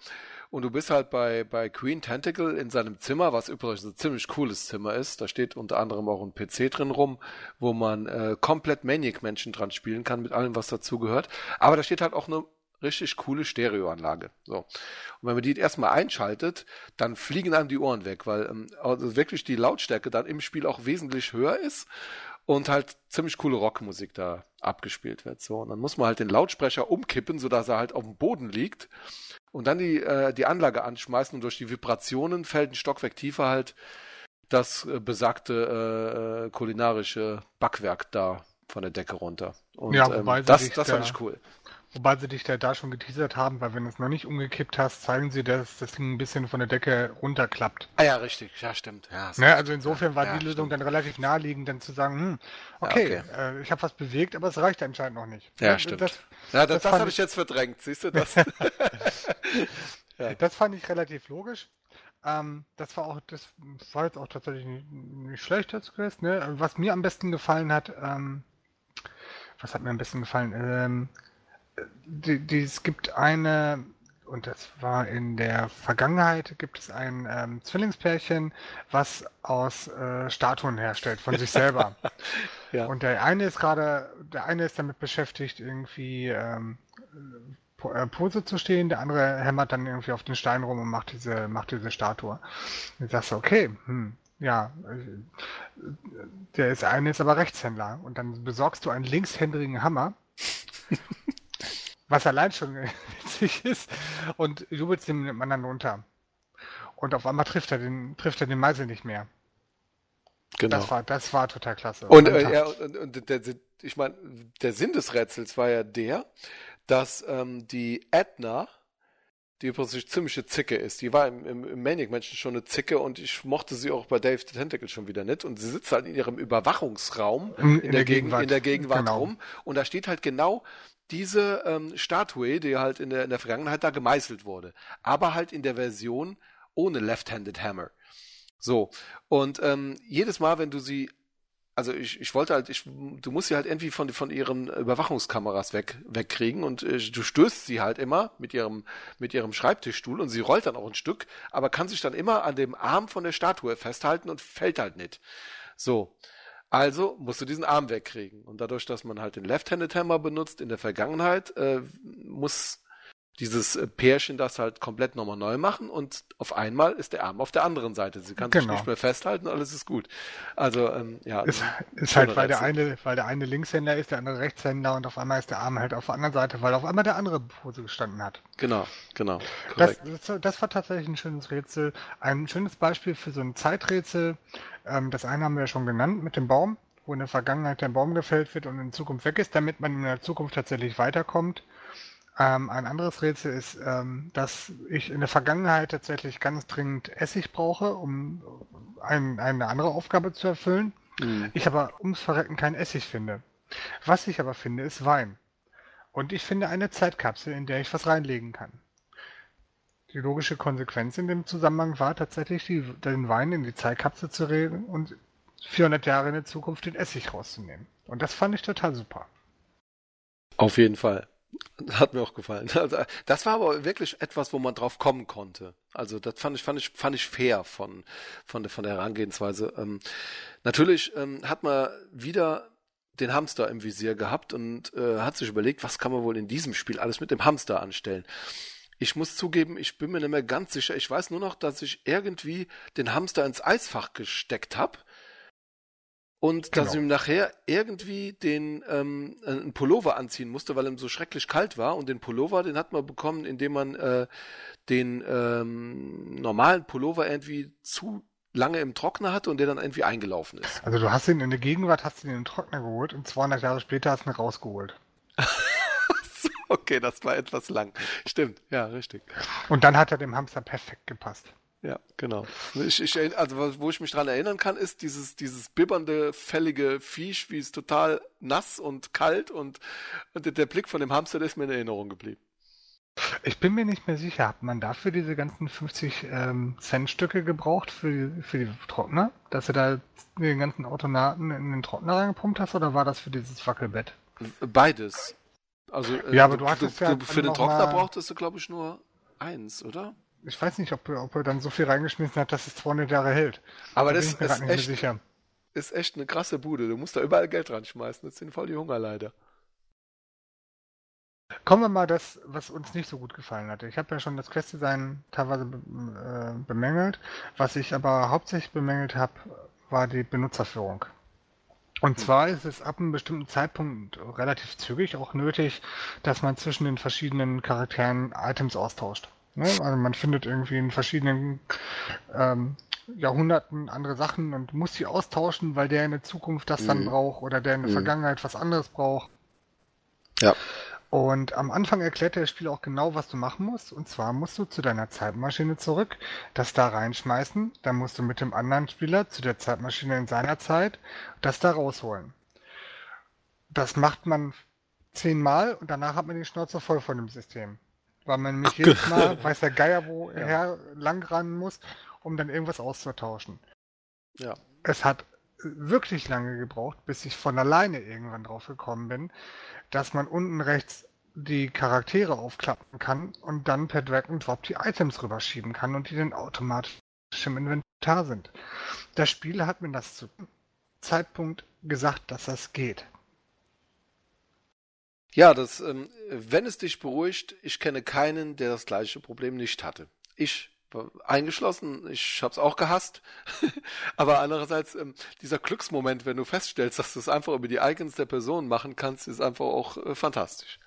und du bist halt bei, bei Queen Tentacle in seinem Zimmer, was übrigens ein ziemlich cooles Zimmer ist. Da steht unter anderem auch ein PC drin rum, wo man äh, komplett Maniac-Menschen dran spielen kann, mit allem, was dazugehört. Aber da steht halt auch eine richtig coole Stereoanlage. So. Und wenn man die erstmal einschaltet, dann fliegen einem die Ohren weg, weil ähm, also wirklich die Lautstärke dann im Spiel auch wesentlich höher ist und halt ziemlich coole Rockmusik da abgespielt wird. So. Und dann muss man halt den Lautsprecher umkippen, sodass er halt auf dem Boden liegt und dann die, äh, die Anlage anschmeißen und durch die Vibrationen fällt ein Stockwerk tiefer halt das äh, besagte äh, kulinarische Backwerk da von der Decke runter. Und Ja, ähm, das, das fand ich cool. Wobei sie dich da, da schon geteasert haben, weil wenn du es noch nicht umgekippt hast, zeigen sie, dass das Ding ein bisschen von der Decke runterklappt. Ah ja, richtig. Ja, stimmt. Ja, Ne? Also insofern war ja, die Lösung stimmt. dann relativ naheliegend, dann zu sagen, hm, okay, Ja, Äh, ich habe was bewegt, aber es reicht anscheinend noch nicht. Ja, Ne, stimmt. Das, Ja, das, das das, habe ich- jetzt verdrängt. Siehst du das? Das fand ich relativ logisch. Ähm, das war auch, das war jetzt auch tatsächlich nicht, nicht schlecht als Quest. Ne? Was mir am besten gefallen hat, ähm, was hat mir am besten gefallen? Ähm, die, die, es gibt eine, und das war in der Vergangenheit, gibt es ein ähm, Zwillingspärchen, was aus äh, Statuen herstellt von sich selber. Ja. Und der eine ist gerade, der eine ist damit beschäftigt, irgendwie ähm, äh, Pose zu stehen, der andere hämmert dann irgendwie auf den Stein rum und macht diese, macht diese Statue. Dann sagst du, okay, hm, ja, äh, der ist, eine ist aber Rechtshändler und dann besorgst du einen linkshändigen Hammer, was allein schon witzig ist, und jubelst dem anderen runter. Und auf einmal trifft er den, trifft er den Meißel nicht mehr. genau. Das war, das war total klasse. Und, Dann äh, ja, und, und der, ich meine, der Sinn des Rätsels war ja der, dass ähm, die Edna, die übrigens eine ziemliche Zicke ist, die war im, im, im Maniac-Menschen schon eine Zicke und ich mochte sie auch bei Dave the Tentacle schon wieder nicht. Und sie sitzt halt in ihrem Überwachungsraum In- in, der, Gegenwart, in der Gegenwart genau. rum und da steht halt genau diese ähm, Statue, die halt in der, in der Vergangenheit da gemeißelt wurde. Aber halt in der Version ohne Left-Handed Hammer. So. Und ähm, jedes Mal, wenn du sie also ich, ich wollte halt, ich, du musst sie halt irgendwie von, von ihren Überwachungskameras weg, wegkriegen und äh, du stößt sie halt immer mit ihrem, mit ihrem Schreibtischstuhl und sie rollt dann auch ein Stück, aber kann sich dann immer an dem Arm von der Statue festhalten und fällt halt nicht. So. Also musst du diesen Arm wegkriegen. Und dadurch, dass man halt den Left-Handed Hammer benutzt in der Vergangenheit, äh, muss dieses äh, Pärchen das halt komplett nochmal neu machen und auf einmal ist der Arm auf der anderen Seite. Sie kann sich Genau. nicht mehr festhalten, alles ist gut. Also, ähm, ja. Ist, ist halt, weil der eine, weil der eine Linkshänder ist, der andere Rechtshänder und auf einmal ist der Arm halt auf der anderen Seite, weil auf einmal der andere Pose gestanden hat. Genau, genau. Das, das, das war tatsächlich ein schönes Rätsel. Ein schönes Beispiel für so ein Zeiträtsel. Ähm, das eine haben wir ja schon genannt mit dem Baum, wo in der Vergangenheit der Baum gefällt wird und in Zukunft weg ist, damit man in der Zukunft tatsächlich weiterkommt. Ähm, ein anderes Rätsel ist, ähm, dass ich in der Vergangenheit tatsächlich ganz dringend Essig brauche, um ein, eine andere Aufgabe zu erfüllen. Hm. Ich aber ums Verrecken kein Essig finde. Was ich aber finde, ist Wein. Und ich finde eine Zeitkapsel, in der ich was reinlegen kann. Die logische Konsequenz in dem Zusammenhang war tatsächlich, die, den Wein in die Zeitkapsel zu regen und 400 Jahre in der Zukunft den Essig rauszunehmen. Und das fand ich total super. Auf jeden Fall. Hat mir auch gefallen. Also, das war aber wirklich etwas, wo man drauf kommen konnte. Also das fand ich, fand ich, fand ich fair von, von, der, von der Herangehensweise. Ähm, natürlich ähm, hat man wieder den Hamster im Visier gehabt und äh, hat sich überlegt, was kann man wohl in diesem Spiel alles mit dem Hamster anstellen. Ich muss zugeben, ich bin mir nicht mehr ganz sicher. Ich weiß nur noch, dass ich irgendwie den Hamster ins Eisfach gesteckt habe und dass Genau. ich ihm nachher irgendwie den ähm, einen Pullover anziehen musste, weil ihm so schrecklich kalt war. Und den Pullover, den hat man bekommen, indem man äh, den ähm, normalen Pullover irgendwie zu lange im Trockner hatte und der dann irgendwie eingelaufen ist. Also du hast ihn in der Gegenwart, hast ihn in den Trockner geholt und 200 Jahre später hast du ihn rausgeholt. okay, das war etwas lang. Stimmt, ja, richtig. Und dann hat er dem Hamster perfekt gepasst. Ja, genau. Ich, ich, also wo ich mich dran erinnern kann, ist dieses, dieses bibbernde, fällige Viech, wie es total nass und kalt und, und der- Blick von dem Hamster, der ist mir in Erinnerung geblieben. Ich bin mir nicht mehr sicher, hat man dafür diese ganzen 50 ähm, Cent-Stücke gebraucht für die, für die Trockner? Dass du da den ganzen Automaten in den Trockner reingepumpt hast oder war das für dieses Wackelbett? Beides. Also, äh, Ja, aber du hattest ja du, für den Trockner mal- brauchtest du, glaube ich, nur eins, oder? Ich weiß nicht, ob, er- ob er dann so viel reingeschmissen hat, dass es 200 Jahre hält. Aber Da das ist echt, ist echt eine krasse Bude. Du musst da überall Geld dran schmeißen. Das sind voll die Hungerleider. Kommen wir mal das, was uns nicht so gut gefallen hatte. Ich habe ja schon das Quest-Design teilweise be äh, bemängelt. Was ich aber hauptsächlich bemängelt habe, war die Benutzerführung. Und zwar ist es ab einem bestimmten Zeitpunkt relativ zügig auch nötig, dass man zwischen den verschiedenen Charakteren Items austauscht. Ne? Also man findet irgendwie in verschiedenen ähm, Jahrhunderten andere Sachen und muss sie austauschen, weil der in der Zukunft das dann Mhm. braucht oder der in der Mhm. Vergangenheit was anderes braucht. Ja. Und am Anfang erklärt das Spiel auch genau, was du machen musst. Und zwar musst du zu deiner Zeitmaschine zurück, das da reinschmeißen. Dann musst du mit dem anderen Spieler zu der Zeitmaschine in seiner Zeit das da rausholen. Das macht man zehnmal und danach hat man die Schnauze voll von dem System. Weil man nämlich jedes Mal weiß der Geier, woher lang ran muss, um dann irgendwas auszutauschen. Ja. Es hat wirklich lange gebraucht, bis ich von alleine irgendwann drauf gekommen bin, dass man unten rechts die Charaktere aufklappen kann und dann per Drag and Drop die Items rüberschieben kann und die dann automatisch im Inventar sind. Das Spiel hat mir das zu Zeitpunkt gesagt, dass das geht. Ja, das, ähm, wenn es dich beruhigt, ich kenne keinen, der das gleiche Problem nicht hatte. Ich war eingeschlossen, ich habe es auch gehasst. Aber andererseits, ähm, dieser Glücksmoment, wenn du feststellst, dass du es einfach über die Icons der Person machen kannst, ist einfach auch äh, fantastisch.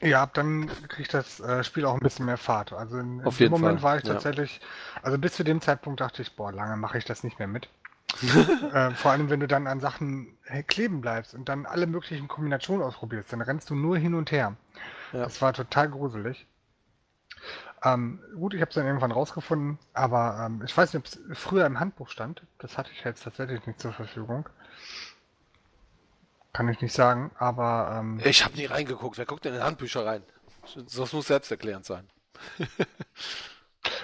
Ja, dann kriegt das äh, Spiel auch ein bisschen mehr Fahrt. Also in, Auf in dem Moment Fall, war ich ja. tatsächlich, also bis zu dem Zeitpunkt dachte ich, boah, lange mache ich das nicht mehr mit. äh, vor allem, wenn du dann an Sachen äh, kleben bleibst und dann alle möglichen Kombinationen ausprobierst, dann rennst du nur hin und her. Ja. Das war total gruselig. Ähm, gut, ich habe es dann irgendwann rausgefunden, aber ähm, ich weiß nicht, ob es früher im Handbuch stand. Das hatte ich jetzt tatsächlich nicht zur Verfügung. Kann ich nicht sagen, aber ähm, Ich habe nie reingeguckt. Wer guckt denn in Handbücher rein? Das muss selbsterklärend sein.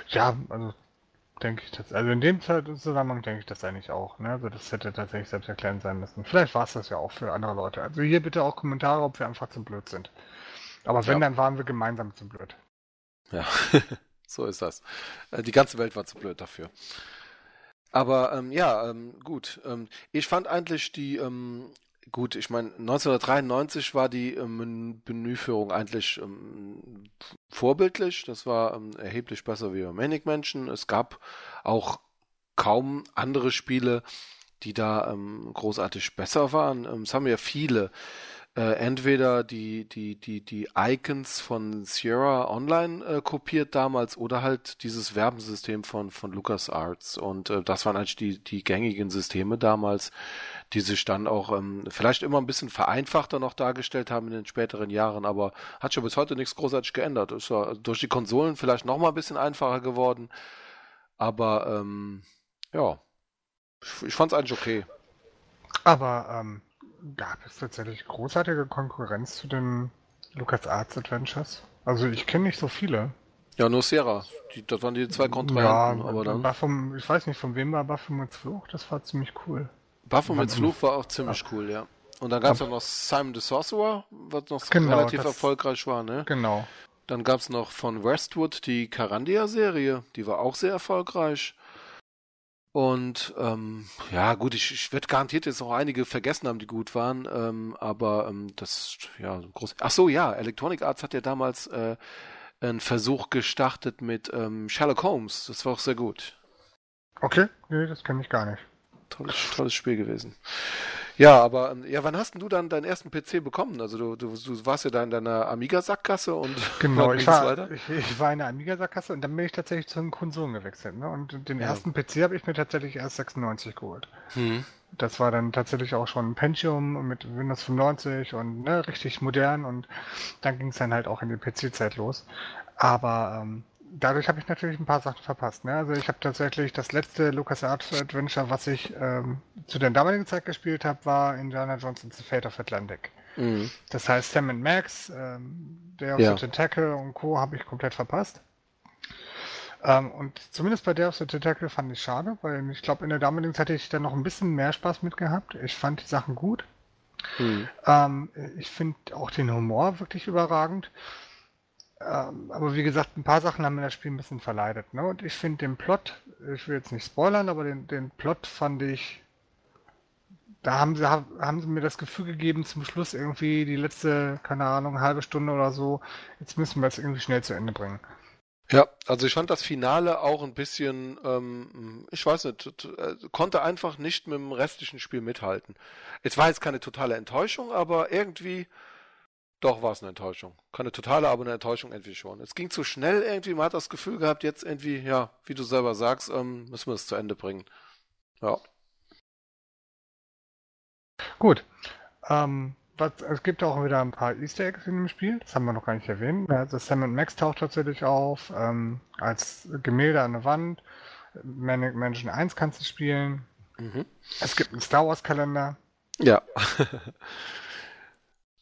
Ja, also denke ich das. Also in dem Zusammenhang denke ich das eigentlich auch. Ne? Also das hätte tatsächlich selbsterklärend sein müssen. Vielleicht war es das ja auch für andere Leute. Also hier bitte auch Kommentare, ob wir einfach zu blöd sind. Aber wenn, Ja. dann waren wir gemeinsam zu blöd. Ja, so ist das. Äh, Die ganze Welt war zu blöd dafür. Aber ähm, ja, ähm, gut. Ähm, ich fand eigentlich die, ähm, gut, ich meine, 1993 war die ähm, Men- Menüführung eigentlich ähm, vorbildlich. Das war ähm, erheblich besser wie bei Manic Mansion. Es gab auch kaum andere Spiele, die da ähm, großartig besser waren. Ähm, es haben ja viele äh, entweder die, die, die, die Icons von Sierra Online äh, kopiert damals oder halt dieses Werbensystem von, von LucasArts. Und äh, das waren eigentlich die, die gängigen Systeme damals, die sich dann auch ähm, vielleicht immer ein bisschen vereinfachter noch dargestellt haben in den späteren Jahren, aber hat schon bis heute nichts großartig geändert. Ist ja durch die Konsolen vielleicht noch mal ein bisschen einfacher geworden. Aber ähm, ja, ich, ich fand es eigentlich okay. Aber ähm, gab es tatsächlich großartige Konkurrenz zu den LucasArts Adventures? Also ich kenne nicht so viele. Ja, nur Sierra. Die, das waren die zwei Kontrahenten, aber dann. Baphomet, ich weiß nicht, von wem war Baphomets Fluch? Das war ziemlich cool. Baphomets Fluch war auch ziemlich cool, ja. Und dann gab es ja noch Simon the Sorcerer, was noch Genau, relativ das- erfolgreich war, ne? Genau. Dann gab es noch von Westwood die Carandia-Serie, die war auch sehr erfolgreich. Und ähm, ja, gut, ich, ich werde garantiert jetzt noch einige vergessen haben, die gut waren, ähm, aber ähm, das, ja, groß. Ach so, ja, Electronic Arts hat ja damals äh, einen Versuch gestartet mit ähm, Sherlock Holmes, das war auch sehr gut. Okay, nee, das kenne ich gar nicht. Tolles, tolles Spiel gewesen. Ja, aber ähm, ja, wann hast denn du dann deinen ersten PC bekommen? Also du, du, du warst ja da in deiner Amiga-Sackgasse und Genau, ich war, ich, ich war in der Amiga-Sackgasse und dann bin ich tatsächlich zu den Konsolen gewechselt. Ne? Und den Ja. ersten PC habe ich mir tatsächlich erst 96 geholt. Hm. Das war dann tatsächlich auch schon ein Pentium mit Windows 95 und ne, richtig modern und dann ging es dann halt auch in die PC-Zeit los. Aber ähm, dadurch habe ich natürlich ein paar Sachen verpasst. Ne? Also ich habe tatsächlich das letzte LucasArts Adventure, was ich ähm, zu der damaligen Zeit gespielt habe, war Indiana Jones and the Fate of Atlantic. Mhm. Das heißt Sam and Max, ähm, der of Ja. the Tentacle und Co. habe ich komplett verpasst. Ähm, und zumindest bei der of the Tentacle fand ich schade, weil ich glaube, in der damaligen Zeit hätte ich da noch ein bisschen mehr Spaß mit gehabt. Ich fand die Sachen gut. Mhm. Ähm, ich finde auch den Humor wirklich überragend. Ähm, aber wie gesagt, ein paar Sachen haben mir das Spiel ein bisschen verleidet. Ne? Und ich finde den Plot, ich will jetzt nicht spoilern, aber den, den Plot fand ich. Da haben sie, haben sie mir das Gefühl gegeben, zum Schluss irgendwie die letzte, keine Ahnung, halbe Stunde oder so, jetzt müssen wir es irgendwie schnell zu Ende bringen. Ja, also ich fand das Finale auch ein bisschen, ähm, ich weiß nicht, äh, konnte einfach nicht mit dem restlichen Spiel mithalten. Es war jetzt keine totale Enttäuschung, aber irgendwie, Doch, war es eine Enttäuschung. Keine totale, aber eine Enttäuschung irgendwie schon. Es ging zu schnell irgendwie, man hat das Gefühl gehabt, jetzt irgendwie, ja, wie du selber sagst, ähm, müssen wir es zu Ende bringen. Ja. Gut. Ähm, was, es gibt auch wieder ein paar Easter Eggs in dem Spiel, das haben wir noch gar nicht erwähnt. Also Sam Max taucht tatsächlich auf, ähm, als Gemälde an der Wand. Manic Mansion 1 kannst du spielen. Mhm. Es gibt einen Star Wars Kalender. Ja.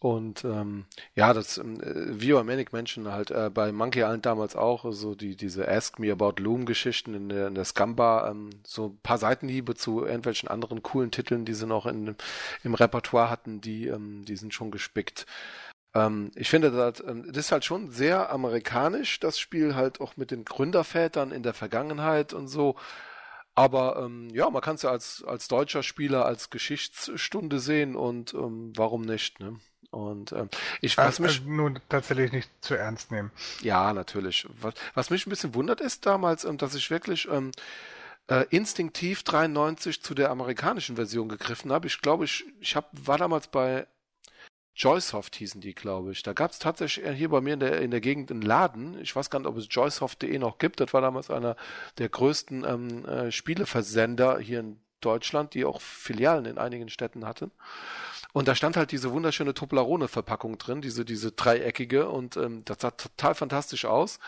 Und ähm, ja, das ähm, wie bei Manic Mansion halt äh, bei Monkey Island damals auch, so die diese Ask Me About Loom Geschichten in der, in der Scumbar, ähm, so ein paar Seitenhiebe zu irgendwelchen anderen coolen Titeln, die sie noch in, im Repertoire hatten, die, ähm, die sind schon gespickt. Ähm, ich finde, das, ähm, das ist halt schon sehr amerikanisch, das Spiel halt auch mit den Gründervätern in der Vergangenheit und so. Aber ähm, ja, man kann es ja als, als deutscher Spieler als Geschichtsstunde sehen und ähm, warum nicht, ne? Und ähm, ich was also, mich nur tatsächlich nicht zu ernst nehmen. Ja, natürlich. Was, was mich ein bisschen wundert ist damals, ähm, dass ich wirklich ähm, äh, instinktiv 93 zu der amerikanischen Version gegriffen habe. Ich glaube, ich, ich hab, war damals bei Joysoft hießen die, glaube ich. Da gab es tatsächlich hier bei mir in der, in der Gegend einen Laden. Ich weiß gar nicht, ob es joysoft.de noch gibt. Das war damals einer der größten ähm, äh, Spieleversender hier in Deutschland, die auch Filialen in einigen Städten hatten. Und da stand halt diese wunderschöne Toblerone-Verpackung drin, diese, diese dreieckige, und ähm, das sah total fantastisch aus.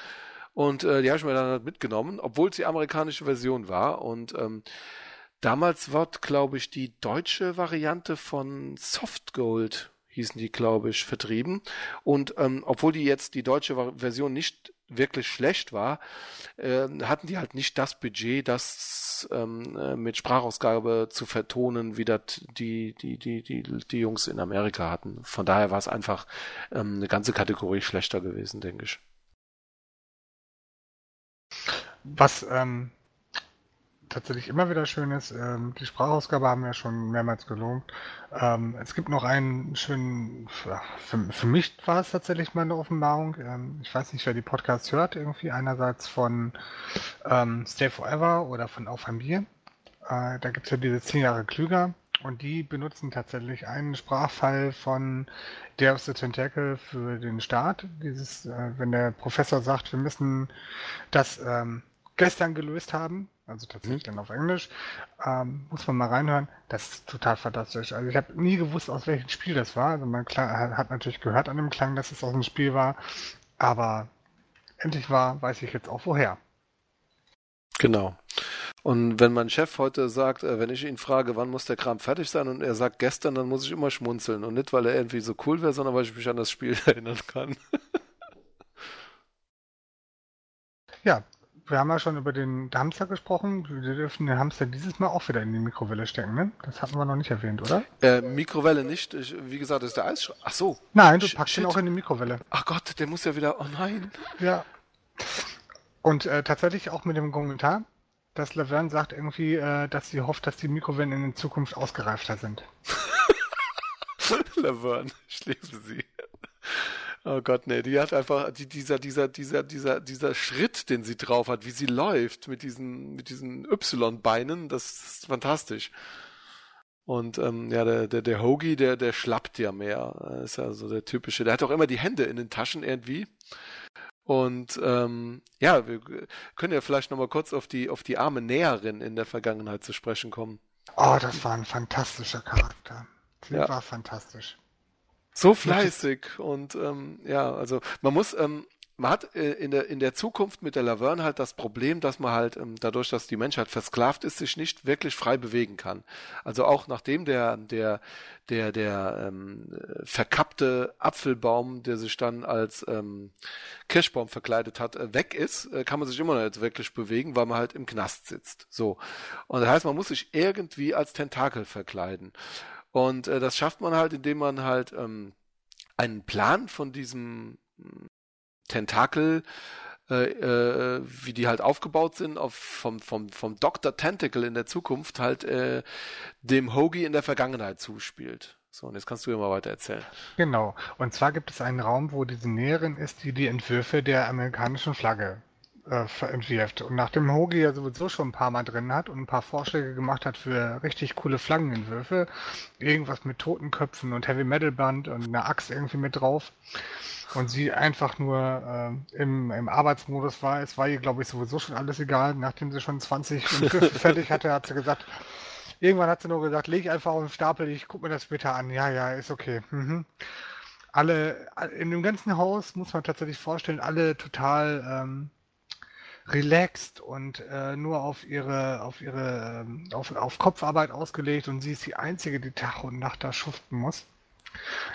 Und äh, die habe ich mir dann halt mitgenommen, obwohl es die amerikanische Version war. Und ähm, damals wird, glaube ich, die deutsche Variante von Softgold, hießen die, glaube ich, vertrieben. Und ähm, obwohl die jetzt die deutsche Version nicht wirklich schlecht war, äh, hatten die halt nicht das Budget, das ähm, äh, mit Sprachausgabe zu vertonen, wie das die, die, die, die, die Jungs in Amerika hatten. Von daher war es einfach ähm, eine ganze Kategorie schlechter gewesen, denke ich. Was ähm, tatsächlich immer wieder schön ist. Ähm, die Sprachausgabe haben wir schon mehrmals gelobt. Ähm, es gibt noch einen schönen, für, für mich war es tatsächlich mal eine Offenbarung. Ähm, ich weiß nicht, wer die Podcasts hört, irgendwie einerseits von ähm, Stay Forever oder von Auf Bier. Äh, da gibt es ja diese 10 Jahre klüger. Und die benutzen tatsächlich einen Sprachfall von Day of the Tentacle für den Start. Dieses, äh, wenn der Professor sagt, wir müssen das ähm, gestern gelöst haben, also tatsächlich mhm. dann auf Englisch. Ähm, muss man mal reinhören. Das ist total fantastisch. Also ich habe nie gewusst, aus welchem Spiel das war. Also man hat natürlich gehört an dem Klang, dass es aus dem Spiel war. Aber endlich war, weiß ich jetzt auch woher. Genau. Und wenn mein Chef heute sagt, äh, wenn ich ihn frage, wann muss der Kram fertig sein und er sagt gestern, dann muss ich immer schmunzeln. Und nicht, weil er irgendwie so cool wäre, sondern weil ich mich an das Spiel erinnern kann. ja, wir haben ja schon über den Hamster gesprochen. Wir dürfen den Hamster dieses Mal auch wieder in die Mikrowelle stecken, ne? Das hatten wir noch nicht erwähnt, oder? Äh, Mikrowelle nicht. Ich, wie gesagt, das ist der Eis. Ach so. Nein, du packst Shit. ihn auch in die Mikrowelle. Ach Gott, der muss ja wieder. Oh nein. Ja. Und äh, tatsächlich auch mit dem Kommentar, dass Laverne sagt irgendwie, äh, dass sie hofft, dass die Mikrowellen in Zukunft ausgereifter sind. Laverne, ich liebe sie. Oh Gott, nee, die hat einfach, die, dieser, dieser, dieser, dieser, dieser Schritt, den sie drauf hat, wie sie läuft mit diesen, mit diesen Y-Beinen, das ist fantastisch. Und ähm, ja, der, der, der Hoagie, der, der schlappt ja mehr. Ist ja so der typische. Der hat auch immer die Hände in den Taschen irgendwie. Und ähm, ja, wir können ja vielleicht nochmal kurz auf die, auf die arme Näherin in der Vergangenheit zu sprechen kommen. Oh, das war ein fantastischer Charakter. Sie ja. war fantastisch. So fleißig und ähm, ja, also man muss, ähm, man hat äh, in der in der Zukunft mit der Laverne halt das Problem, dass man halt ähm, dadurch, dass die Menschheit versklavt ist, sich nicht wirklich frei bewegen kann. Also auch nachdem der der der der ähm, verkappte Apfelbaum, der sich dann als ähm, Kirschbaum verkleidet hat, äh, weg ist, äh, kann man sich immer noch nicht wirklich bewegen, weil man halt im Knast sitzt. So und das heißt, man muss sich irgendwie als Tentakel verkleiden. Und äh, das schafft man halt, indem man halt ähm, einen Plan von diesem hm, Tentakel, äh, äh, wie die halt aufgebaut sind, auf, vom, vom, vom Dr. Tentacle in der Zukunft halt äh, dem Hoagie in der Vergangenheit zuspielt. So, und jetzt kannst du ja mal weiter erzählen. Genau. Und zwar gibt es einen Raum, wo diese Näherin ist, die die Entwürfe der amerikanischen Flagge äh, entwirft. Und nachdem Hogi ja sowieso schon ein paar Mal drin hat und ein paar Vorschläge gemacht hat für richtig coole Flaggenentwürfe, irgendwas mit Totenköpfen und Heavy Metal Band und eine Axt irgendwie mit drauf, und sie einfach nur äh, im, im Arbeitsmodus war, es war ihr, glaube ich, sowieso schon alles egal. Nachdem sie schon 20 Entwürfe fertig hatte, hat sie gesagt, irgendwann hat sie nur gesagt, leg einfach auf den Stapel, ich guck mir das bitte an. Ja, ja, ist okay. Mhm alle, in dem ganzen Haus muss man tatsächlich vorstellen, alle total ähm, relaxed und äh, nur auf ihre, auf ihre, ähm, auf, auf Kopfarbeit ausgelegt und sie ist die Einzige, die Tag und Nacht da schuften muss.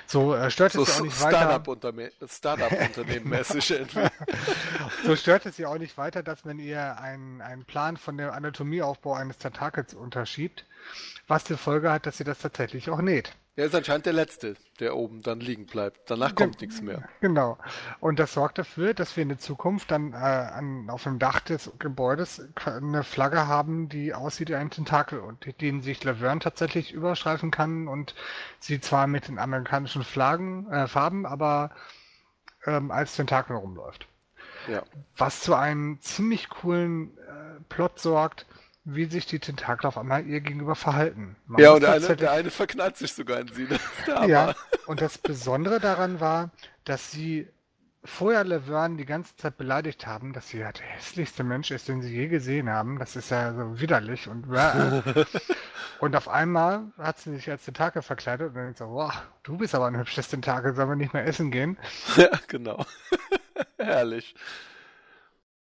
So äh, stört so, es sie auch nicht Start weiter. Startup-Unternehmen So stört es sie auch nicht weiter, dass man ihr einen, einen Plan von dem Anatomieaufbau eines Tentakels unterschiebt, was zur Folge hat, dass sie das tatsächlich auch näht. Er ist anscheinend der Letzte, der oben dann liegen bleibt. Danach kommt Ge nichts mehr. Genau. Und das sorgt dafür, dass wir in der Zukunft dann äh, an, auf dem Dach des Gebäudes eine Flagge haben, die aussieht wie ein Tentakel und den sich Laverne tatsächlich überstreifen kann und sie zwar mit den amerikanischen Flaggen, äh, Farben, aber ähm, als Tentakel rumläuft. Ja. Was zu einem ziemlich coolen äh, Plot sorgt, wie sich die Tentakel auf einmal ihr gegenüber verhalten. Man ja, und der eine, der eine verknallt sich sogar in sie. ja, und das Besondere daran war, dass sie vorher Laverne die ganze Zeit beleidigt haben, dass sie ja der hässlichste Mensch ist, den sie je gesehen haben. Das ist ja so widerlich und und auf einmal hat sie sich als Tentakel verkleidet und dann denkt so, wow, du bist aber ein hübsches Tentakel, sollen wir nicht mehr essen gehen? Ja, genau. Herrlich.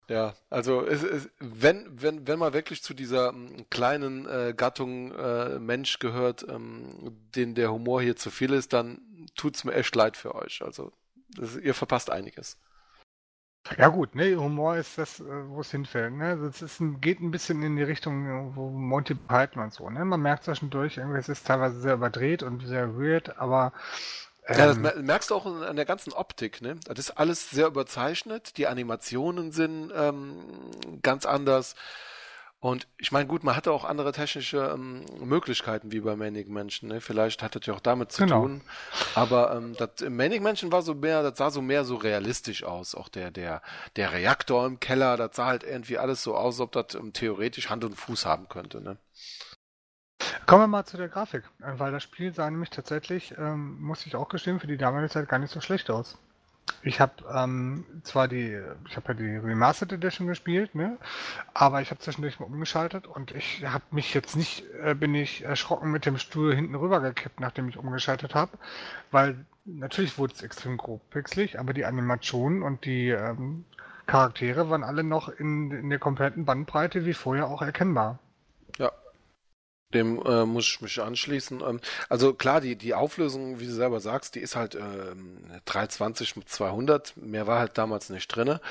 Ja, also es, es, wenn, wenn, wenn man wirklich zu dieser ähm, kleinen äh, Gattung äh, Mensch gehört, ähm, den der Humor hier zu viel ist, dann tut's mir echt leid für euch. Also das, ihr verpasst einiges. Ja gut, ne, Humor ist das, äh, wo es hinfällt. Ne? Es ist ein, geht ein bisschen in die Richtung, wo Monty Python und so. Ne? Man merkt zwischendurch, irgendwie es ist teilweise sehr überdreht und sehr weird, aber ja, das ähm. merkst du auch an der ganzen Optik, ne? Das ist alles sehr überzeichnet, die Animationen sind ähm, ganz anders. Und ich meine, gut, man hatte auch andere technische ähm, Möglichkeiten wie bei Manic Menschen, ne? Vielleicht hat das ja auch damit zu genau. tun. Aber ähm, das Manic Menschen war so mehr, das sah so mehr so realistisch aus. Auch der, der, der Reaktor im Keller, das sah halt irgendwie alles so aus, als ob das ähm, theoretisch Hand und Fuß haben könnte, ne? Kommen wir mal zu der Grafik, äh, weil das Spiel sah nämlich tatsächlich, ähm, muss ich auch gestehen, für die damalige Zeit gar nicht so schlecht aus. Ich habe ähm, zwar die, ich habe ja die Remastered Edition gespielt, ne, aber ich habe zwischendurch mal umgeschaltet und ich habe mich jetzt nicht, äh, bin ich erschrocken mit dem Stuhl hinten rüber gekippt, nachdem ich umgeschaltet habe, weil natürlich wurde es extrem grob pixelig, aber die Animationen und die ähm, Charaktere waren alle noch in, in der kompletten Bandbreite wie vorher auch erkennbar. Dem äh, muss ich mich anschließen. Ähm, also klar, die, die Auflösung, wie du selber sagst, die ist halt ähm, 320 mit 200. Mehr war halt damals nicht drinne.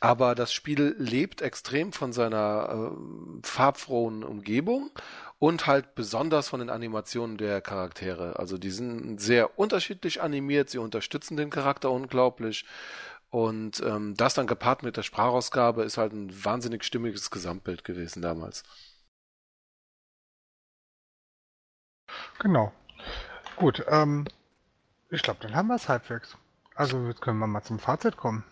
Aber das Spiel lebt extrem von seiner äh, farbfrohen Umgebung und halt besonders von den Animationen der Charaktere. Also die sind sehr unterschiedlich animiert, sie unterstützen den Charakter unglaublich. Und ähm, das dann gepaart mit der Sprachausgabe ist halt ein wahnsinnig stimmiges Gesamtbild gewesen damals. Genau. Gut, ähm, ich glaube, dann haben wir es halbwegs. Also jetzt können wir mal zum Fazit kommen.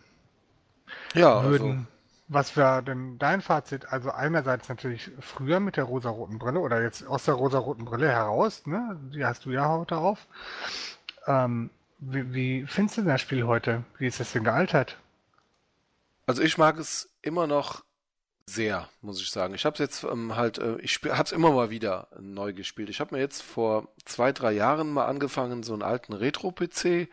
Ja, Würden, also... was wäre denn dein Fazit? Also einerseits natürlich früher mit der rosaroten Brille oder jetzt aus der rosaroten Brille heraus, ne? Die hast du ja heute auf. Ähm, wie, wie findest du das Spiel heute? Wie ist das denn gealtert? Also ich mag es immer noch sehr, muss ich sagen. Ich habe es jetzt ähm, halt, äh, ich habe es immer mal wieder neu gespielt. Ich habe mir jetzt vor zwei, drei Jahren mal angefangen, so einen alten Retro-PC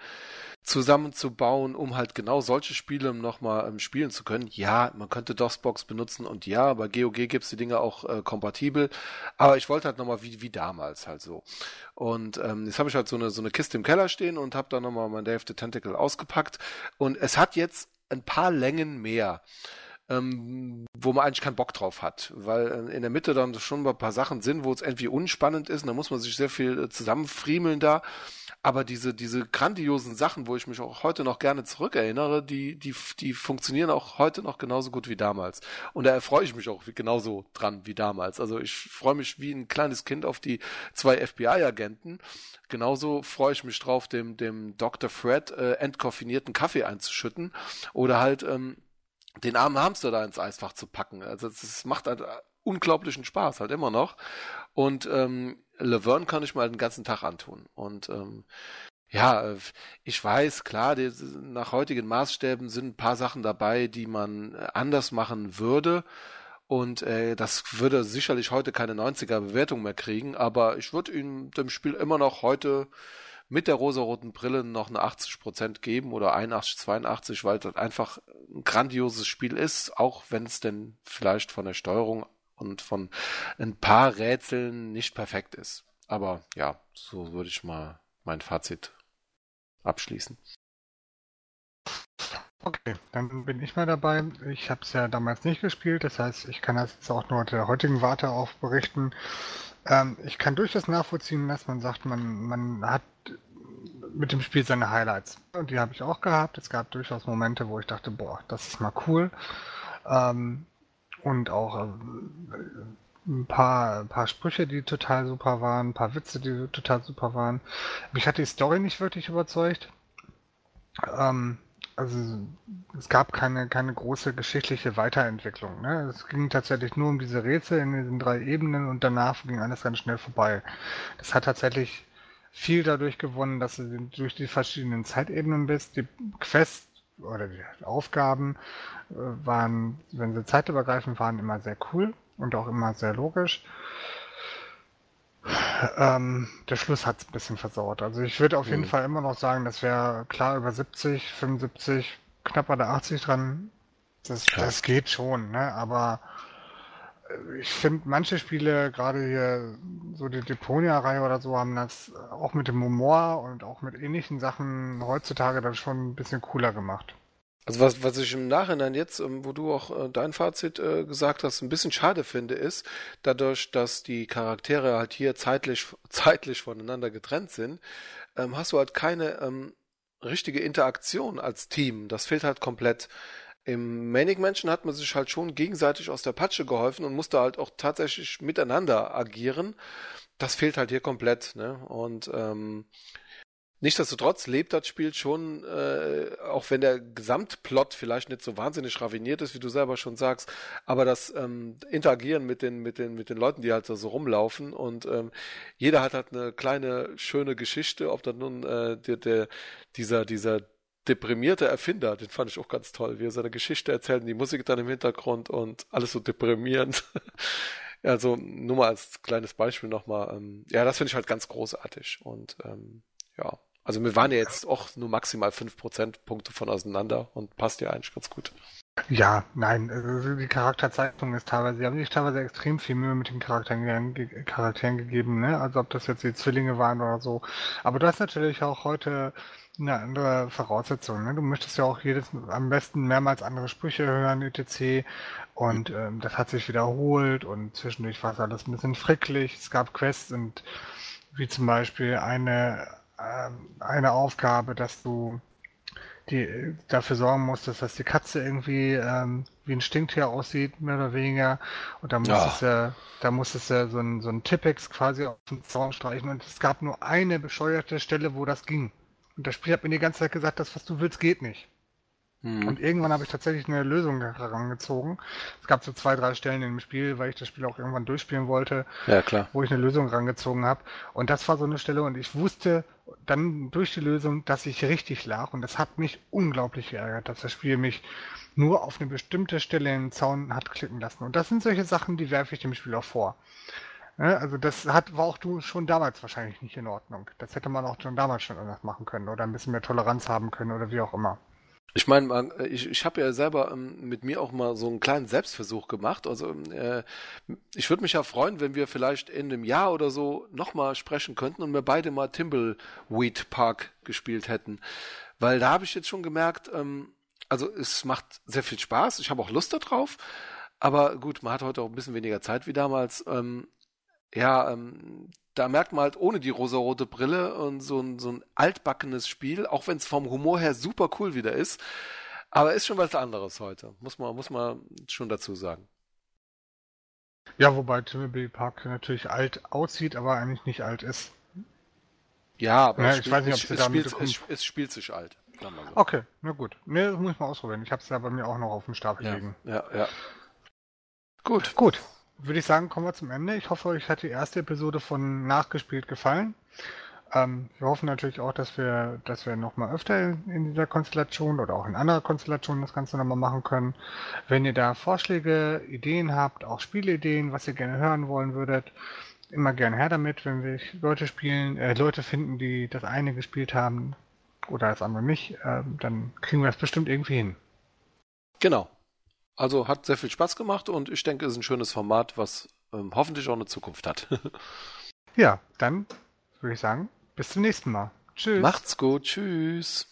zusammenzubauen, um halt genau solche Spiele nochmal ähm, spielen zu können. Ja, man könnte DOSBox benutzen und ja, bei GOG gibt's die Dinge auch äh, kompatibel, aber ich wollte halt nochmal wie, wie damals halt so. Und ähm, jetzt habe ich halt so eine, so eine Kiste im Keller stehen und habe da nochmal mein Dave the Tentacle ausgepackt und es hat jetzt ein paar Längen mehr ähm, wo man eigentlich keinen Bock drauf hat, weil äh, in der Mitte dann schon ein paar Sachen sind, wo es irgendwie unspannend ist und da muss man sich sehr viel äh, zusammenfriemeln da. Aber diese, diese grandiosen Sachen, wo ich mich auch heute noch gerne zurückerinnere, die, die, die funktionieren auch heute noch genauso gut wie damals. Und da erfreue ich mich auch genauso dran wie damals. Also ich freue mich wie ein kleines Kind auf die zwei FBI-Agenten. Genauso freue ich mich drauf, dem, dem Dr. Fred äh, entkoffinierten Kaffee einzuschütten. Oder halt ähm, den armen Hamster da ins Eisfach zu packen. Also es macht halt unglaublichen Spaß, halt immer noch. Und ähm, Laverne kann ich mal den ganzen Tag antun. Und ähm, ja, äh, ich weiß, klar, die, nach heutigen Maßstäben sind ein paar Sachen dabei, die man äh, anders machen würde. Und äh, das würde sicherlich heute keine 90er Bewertung mehr kriegen, aber ich würde ihm dem Spiel immer noch heute mit der rosaroten Brille noch eine 80% geben oder 81, 82, weil das einfach ein grandioses Spiel ist, auch wenn es denn vielleicht von der Steuerung und von ein paar Rätseln nicht perfekt ist. Aber ja, so würde ich mal mein Fazit abschließen. Okay, dann bin ich mal dabei. Ich habe es ja damals nicht gespielt, das heißt, ich kann das jetzt auch nur der heutigen Warte auf berichten. Ähm, ich kann durchaus nachvollziehen, dass man sagt, man, man hat mit dem Spiel seine Highlights. Und die habe ich auch gehabt. Es gab durchaus Momente, wo ich dachte, boah, das ist mal cool. Ähm, und auch äh, ein paar, ein paar Sprüche, die total super waren, ein paar Witze, die total super waren. Mich hat die Story nicht wirklich überzeugt. Ähm, also es gab keine, keine große geschichtliche Weiterentwicklung. Ne? Es ging tatsächlich nur um diese Rätsel in diesen drei Ebenen und danach ging alles ganz schnell vorbei. Das hat tatsächlich viel dadurch gewonnen, dass du durch die verschiedenen Zeitebenen bist. Die Quests oder die Aufgaben äh, waren, wenn sie zeitübergreifend waren, immer sehr cool und auch immer sehr logisch. Ähm, der Schluss hat es ein bisschen versaut. Also ich würde auf jeden mhm. Fall immer noch sagen, das wäre klar über 70, 75, knapp bei der 80 dran. Das, ja. das geht schon, ne? Aber äh, ich finde, manche Spiele, gerade hier so die Deponia-Reihe oder so, haben das auch mit dem Humor und auch mit ähnlichen Sachen heutzutage dann schon ein bisschen cooler gemacht. Also was, was ich im Nachhinein jetzt, ähm, wo du auch äh, dein Fazit äh, gesagt hast, ein bisschen schade finde, ist, dadurch, dass die Charaktere halt hier zeitlich, zeitlich voneinander getrennt sind, ähm, hast du halt keine ähm, richtige Interaktion als Team. Das fehlt halt komplett. Im Manic Mansion hat man sich halt schon gegenseitig aus der Patsche geholfen und musste halt auch tatsächlich miteinander agieren. Das fehlt halt hier komplett, ne? Und ähm, Nichtsdestotrotz lebt das Spiel schon, äh, auch wenn der Gesamtplot vielleicht nicht so wahnsinnig raffiniert ist, wie du selber schon sagst, aber das ähm, Interagieren mit den, mit, den, mit den Leuten, die halt so rumlaufen und ähm, jeder hat halt eine kleine, schöne Geschichte, ob dann nun äh, der, der, dieser, dieser deprimierte Erfinder, den fand ich auch ganz toll, wie er seine Geschichte erzählt und die Musik dann im Hintergrund und alles so deprimierend. also nur mal als kleines Beispiel nochmal. Ähm, ja, das finde ich halt ganz großartig und ähm, ja, also wir waren ja jetzt auch nur maximal 5 Prozentpunkte von auseinander und passt ja eigentlich ganz gut. Ja, nein, also die Charakterzeichnung ist teilweise, sie haben sich teilweise extrem viel Mühe mit den Charakteren, Charakteren gegeben, ne? Also ob das jetzt die Zwillinge waren oder so. Aber du hast natürlich auch heute eine andere Voraussetzung, ne? Du möchtest ja auch jedes am besten mehrmals andere Sprüche hören, etc. Und ähm, das hat sich wiederholt und zwischendurch war es alles ein bisschen fricklich. Es gab Quests und wie zum Beispiel eine eine Aufgabe, dass du die dafür sorgen musst, dass die Katze irgendwie ähm, wie ein Stinktier aussieht, mehr oder weniger. Und da musstest ja. du, da musstest du so ein, so ein Tippex quasi auf den Zaun streichen. Und es gab nur eine bescheuerte Stelle, wo das ging. Und das Spiel hat mir die ganze Zeit gesagt, das, was du willst, geht nicht. Mhm. Und irgendwann habe ich tatsächlich eine Lösung herangezogen. Es gab so zwei, drei Stellen im Spiel, weil ich das Spiel auch irgendwann durchspielen wollte, ja, klar. wo ich eine Lösung herangezogen habe. Und das war so eine Stelle und ich wusste dann durch die Lösung, dass ich richtig lag. Und das hat mich unglaublich geärgert, dass das Spiel mich nur auf eine bestimmte Stelle im Zaun hat klicken lassen. Und das sind solche Sachen, die werfe ich dem Spiel auch vor. Also das hat, war auch du schon damals wahrscheinlich nicht in Ordnung. Das hätte man auch schon damals schon anders machen können oder ein bisschen mehr Toleranz haben können oder wie auch immer. Ich meine, ich, ich habe ja selber ähm, mit mir auch mal so einen kleinen Selbstversuch gemacht. Also äh, ich würde mich ja freuen, wenn wir vielleicht in einem Jahr oder so nochmal sprechen könnten und wir beide mal Timbleweed Park gespielt hätten. Weil da habe ich jetzt schon gemerkt, ähm, also es macht sehr viel Spaß. Ich habe auch Lust darauf. Aber gut, man hat heute auch ein bisschen weniger Zeit wie damals. Ähm, ja, ähm, da merkt man halt ohne die rosarote Brille und so ein, so ein altbackenes Spiel, auch wenn es vom Humor her super cool wieder ist. Aber ist schon was anderes heute, muss man, muss man schon dazu sagen. Ja, wobei Timothy Park natürlich alt aussieht, aber eigentlich nicht alt ist. Ja, aber ja, ich weiß nicht, ob es, spielt, es, es spielt sich alt. So. Okay, na gut. Ne, muss ich mal ausprobieren. Ich habe es ja bei mir auch noch auf dem Stapel ja, liegen. Ja, ja. Gut. Gut. Würde ich sagen, kommen wir zum Ende. Ich hoffe, euch hat die erste Episode von Nachgespielt gefallen. Ähm, wir hoffen natürlich auch, dass wir, dass wir nochmal öfter in dieser Konstellation oder auch in anderer Konstellation das Ganze nochmal machen können. Wenn ihr da Vorschläge, Ideen habt, auch Spielideen, was ihr gerne hören wollen würdet, immer gerne her damit, wenn wir Leute spielen, äh, Leute finden, die das eine gespielt haben oder das andere nicht, äh, dann kriegen wir das bestimmt irgendwie hin. Genau. Also hat sehr viel Spaß gemacht und ich denke, es ist ein schönes Format, was ähm, hoffentlich auch eine Zukunft hat. ja, dann würde ich sagen, bis zum nächsten Mal. Tschüss. Macht's gut. Tschüss.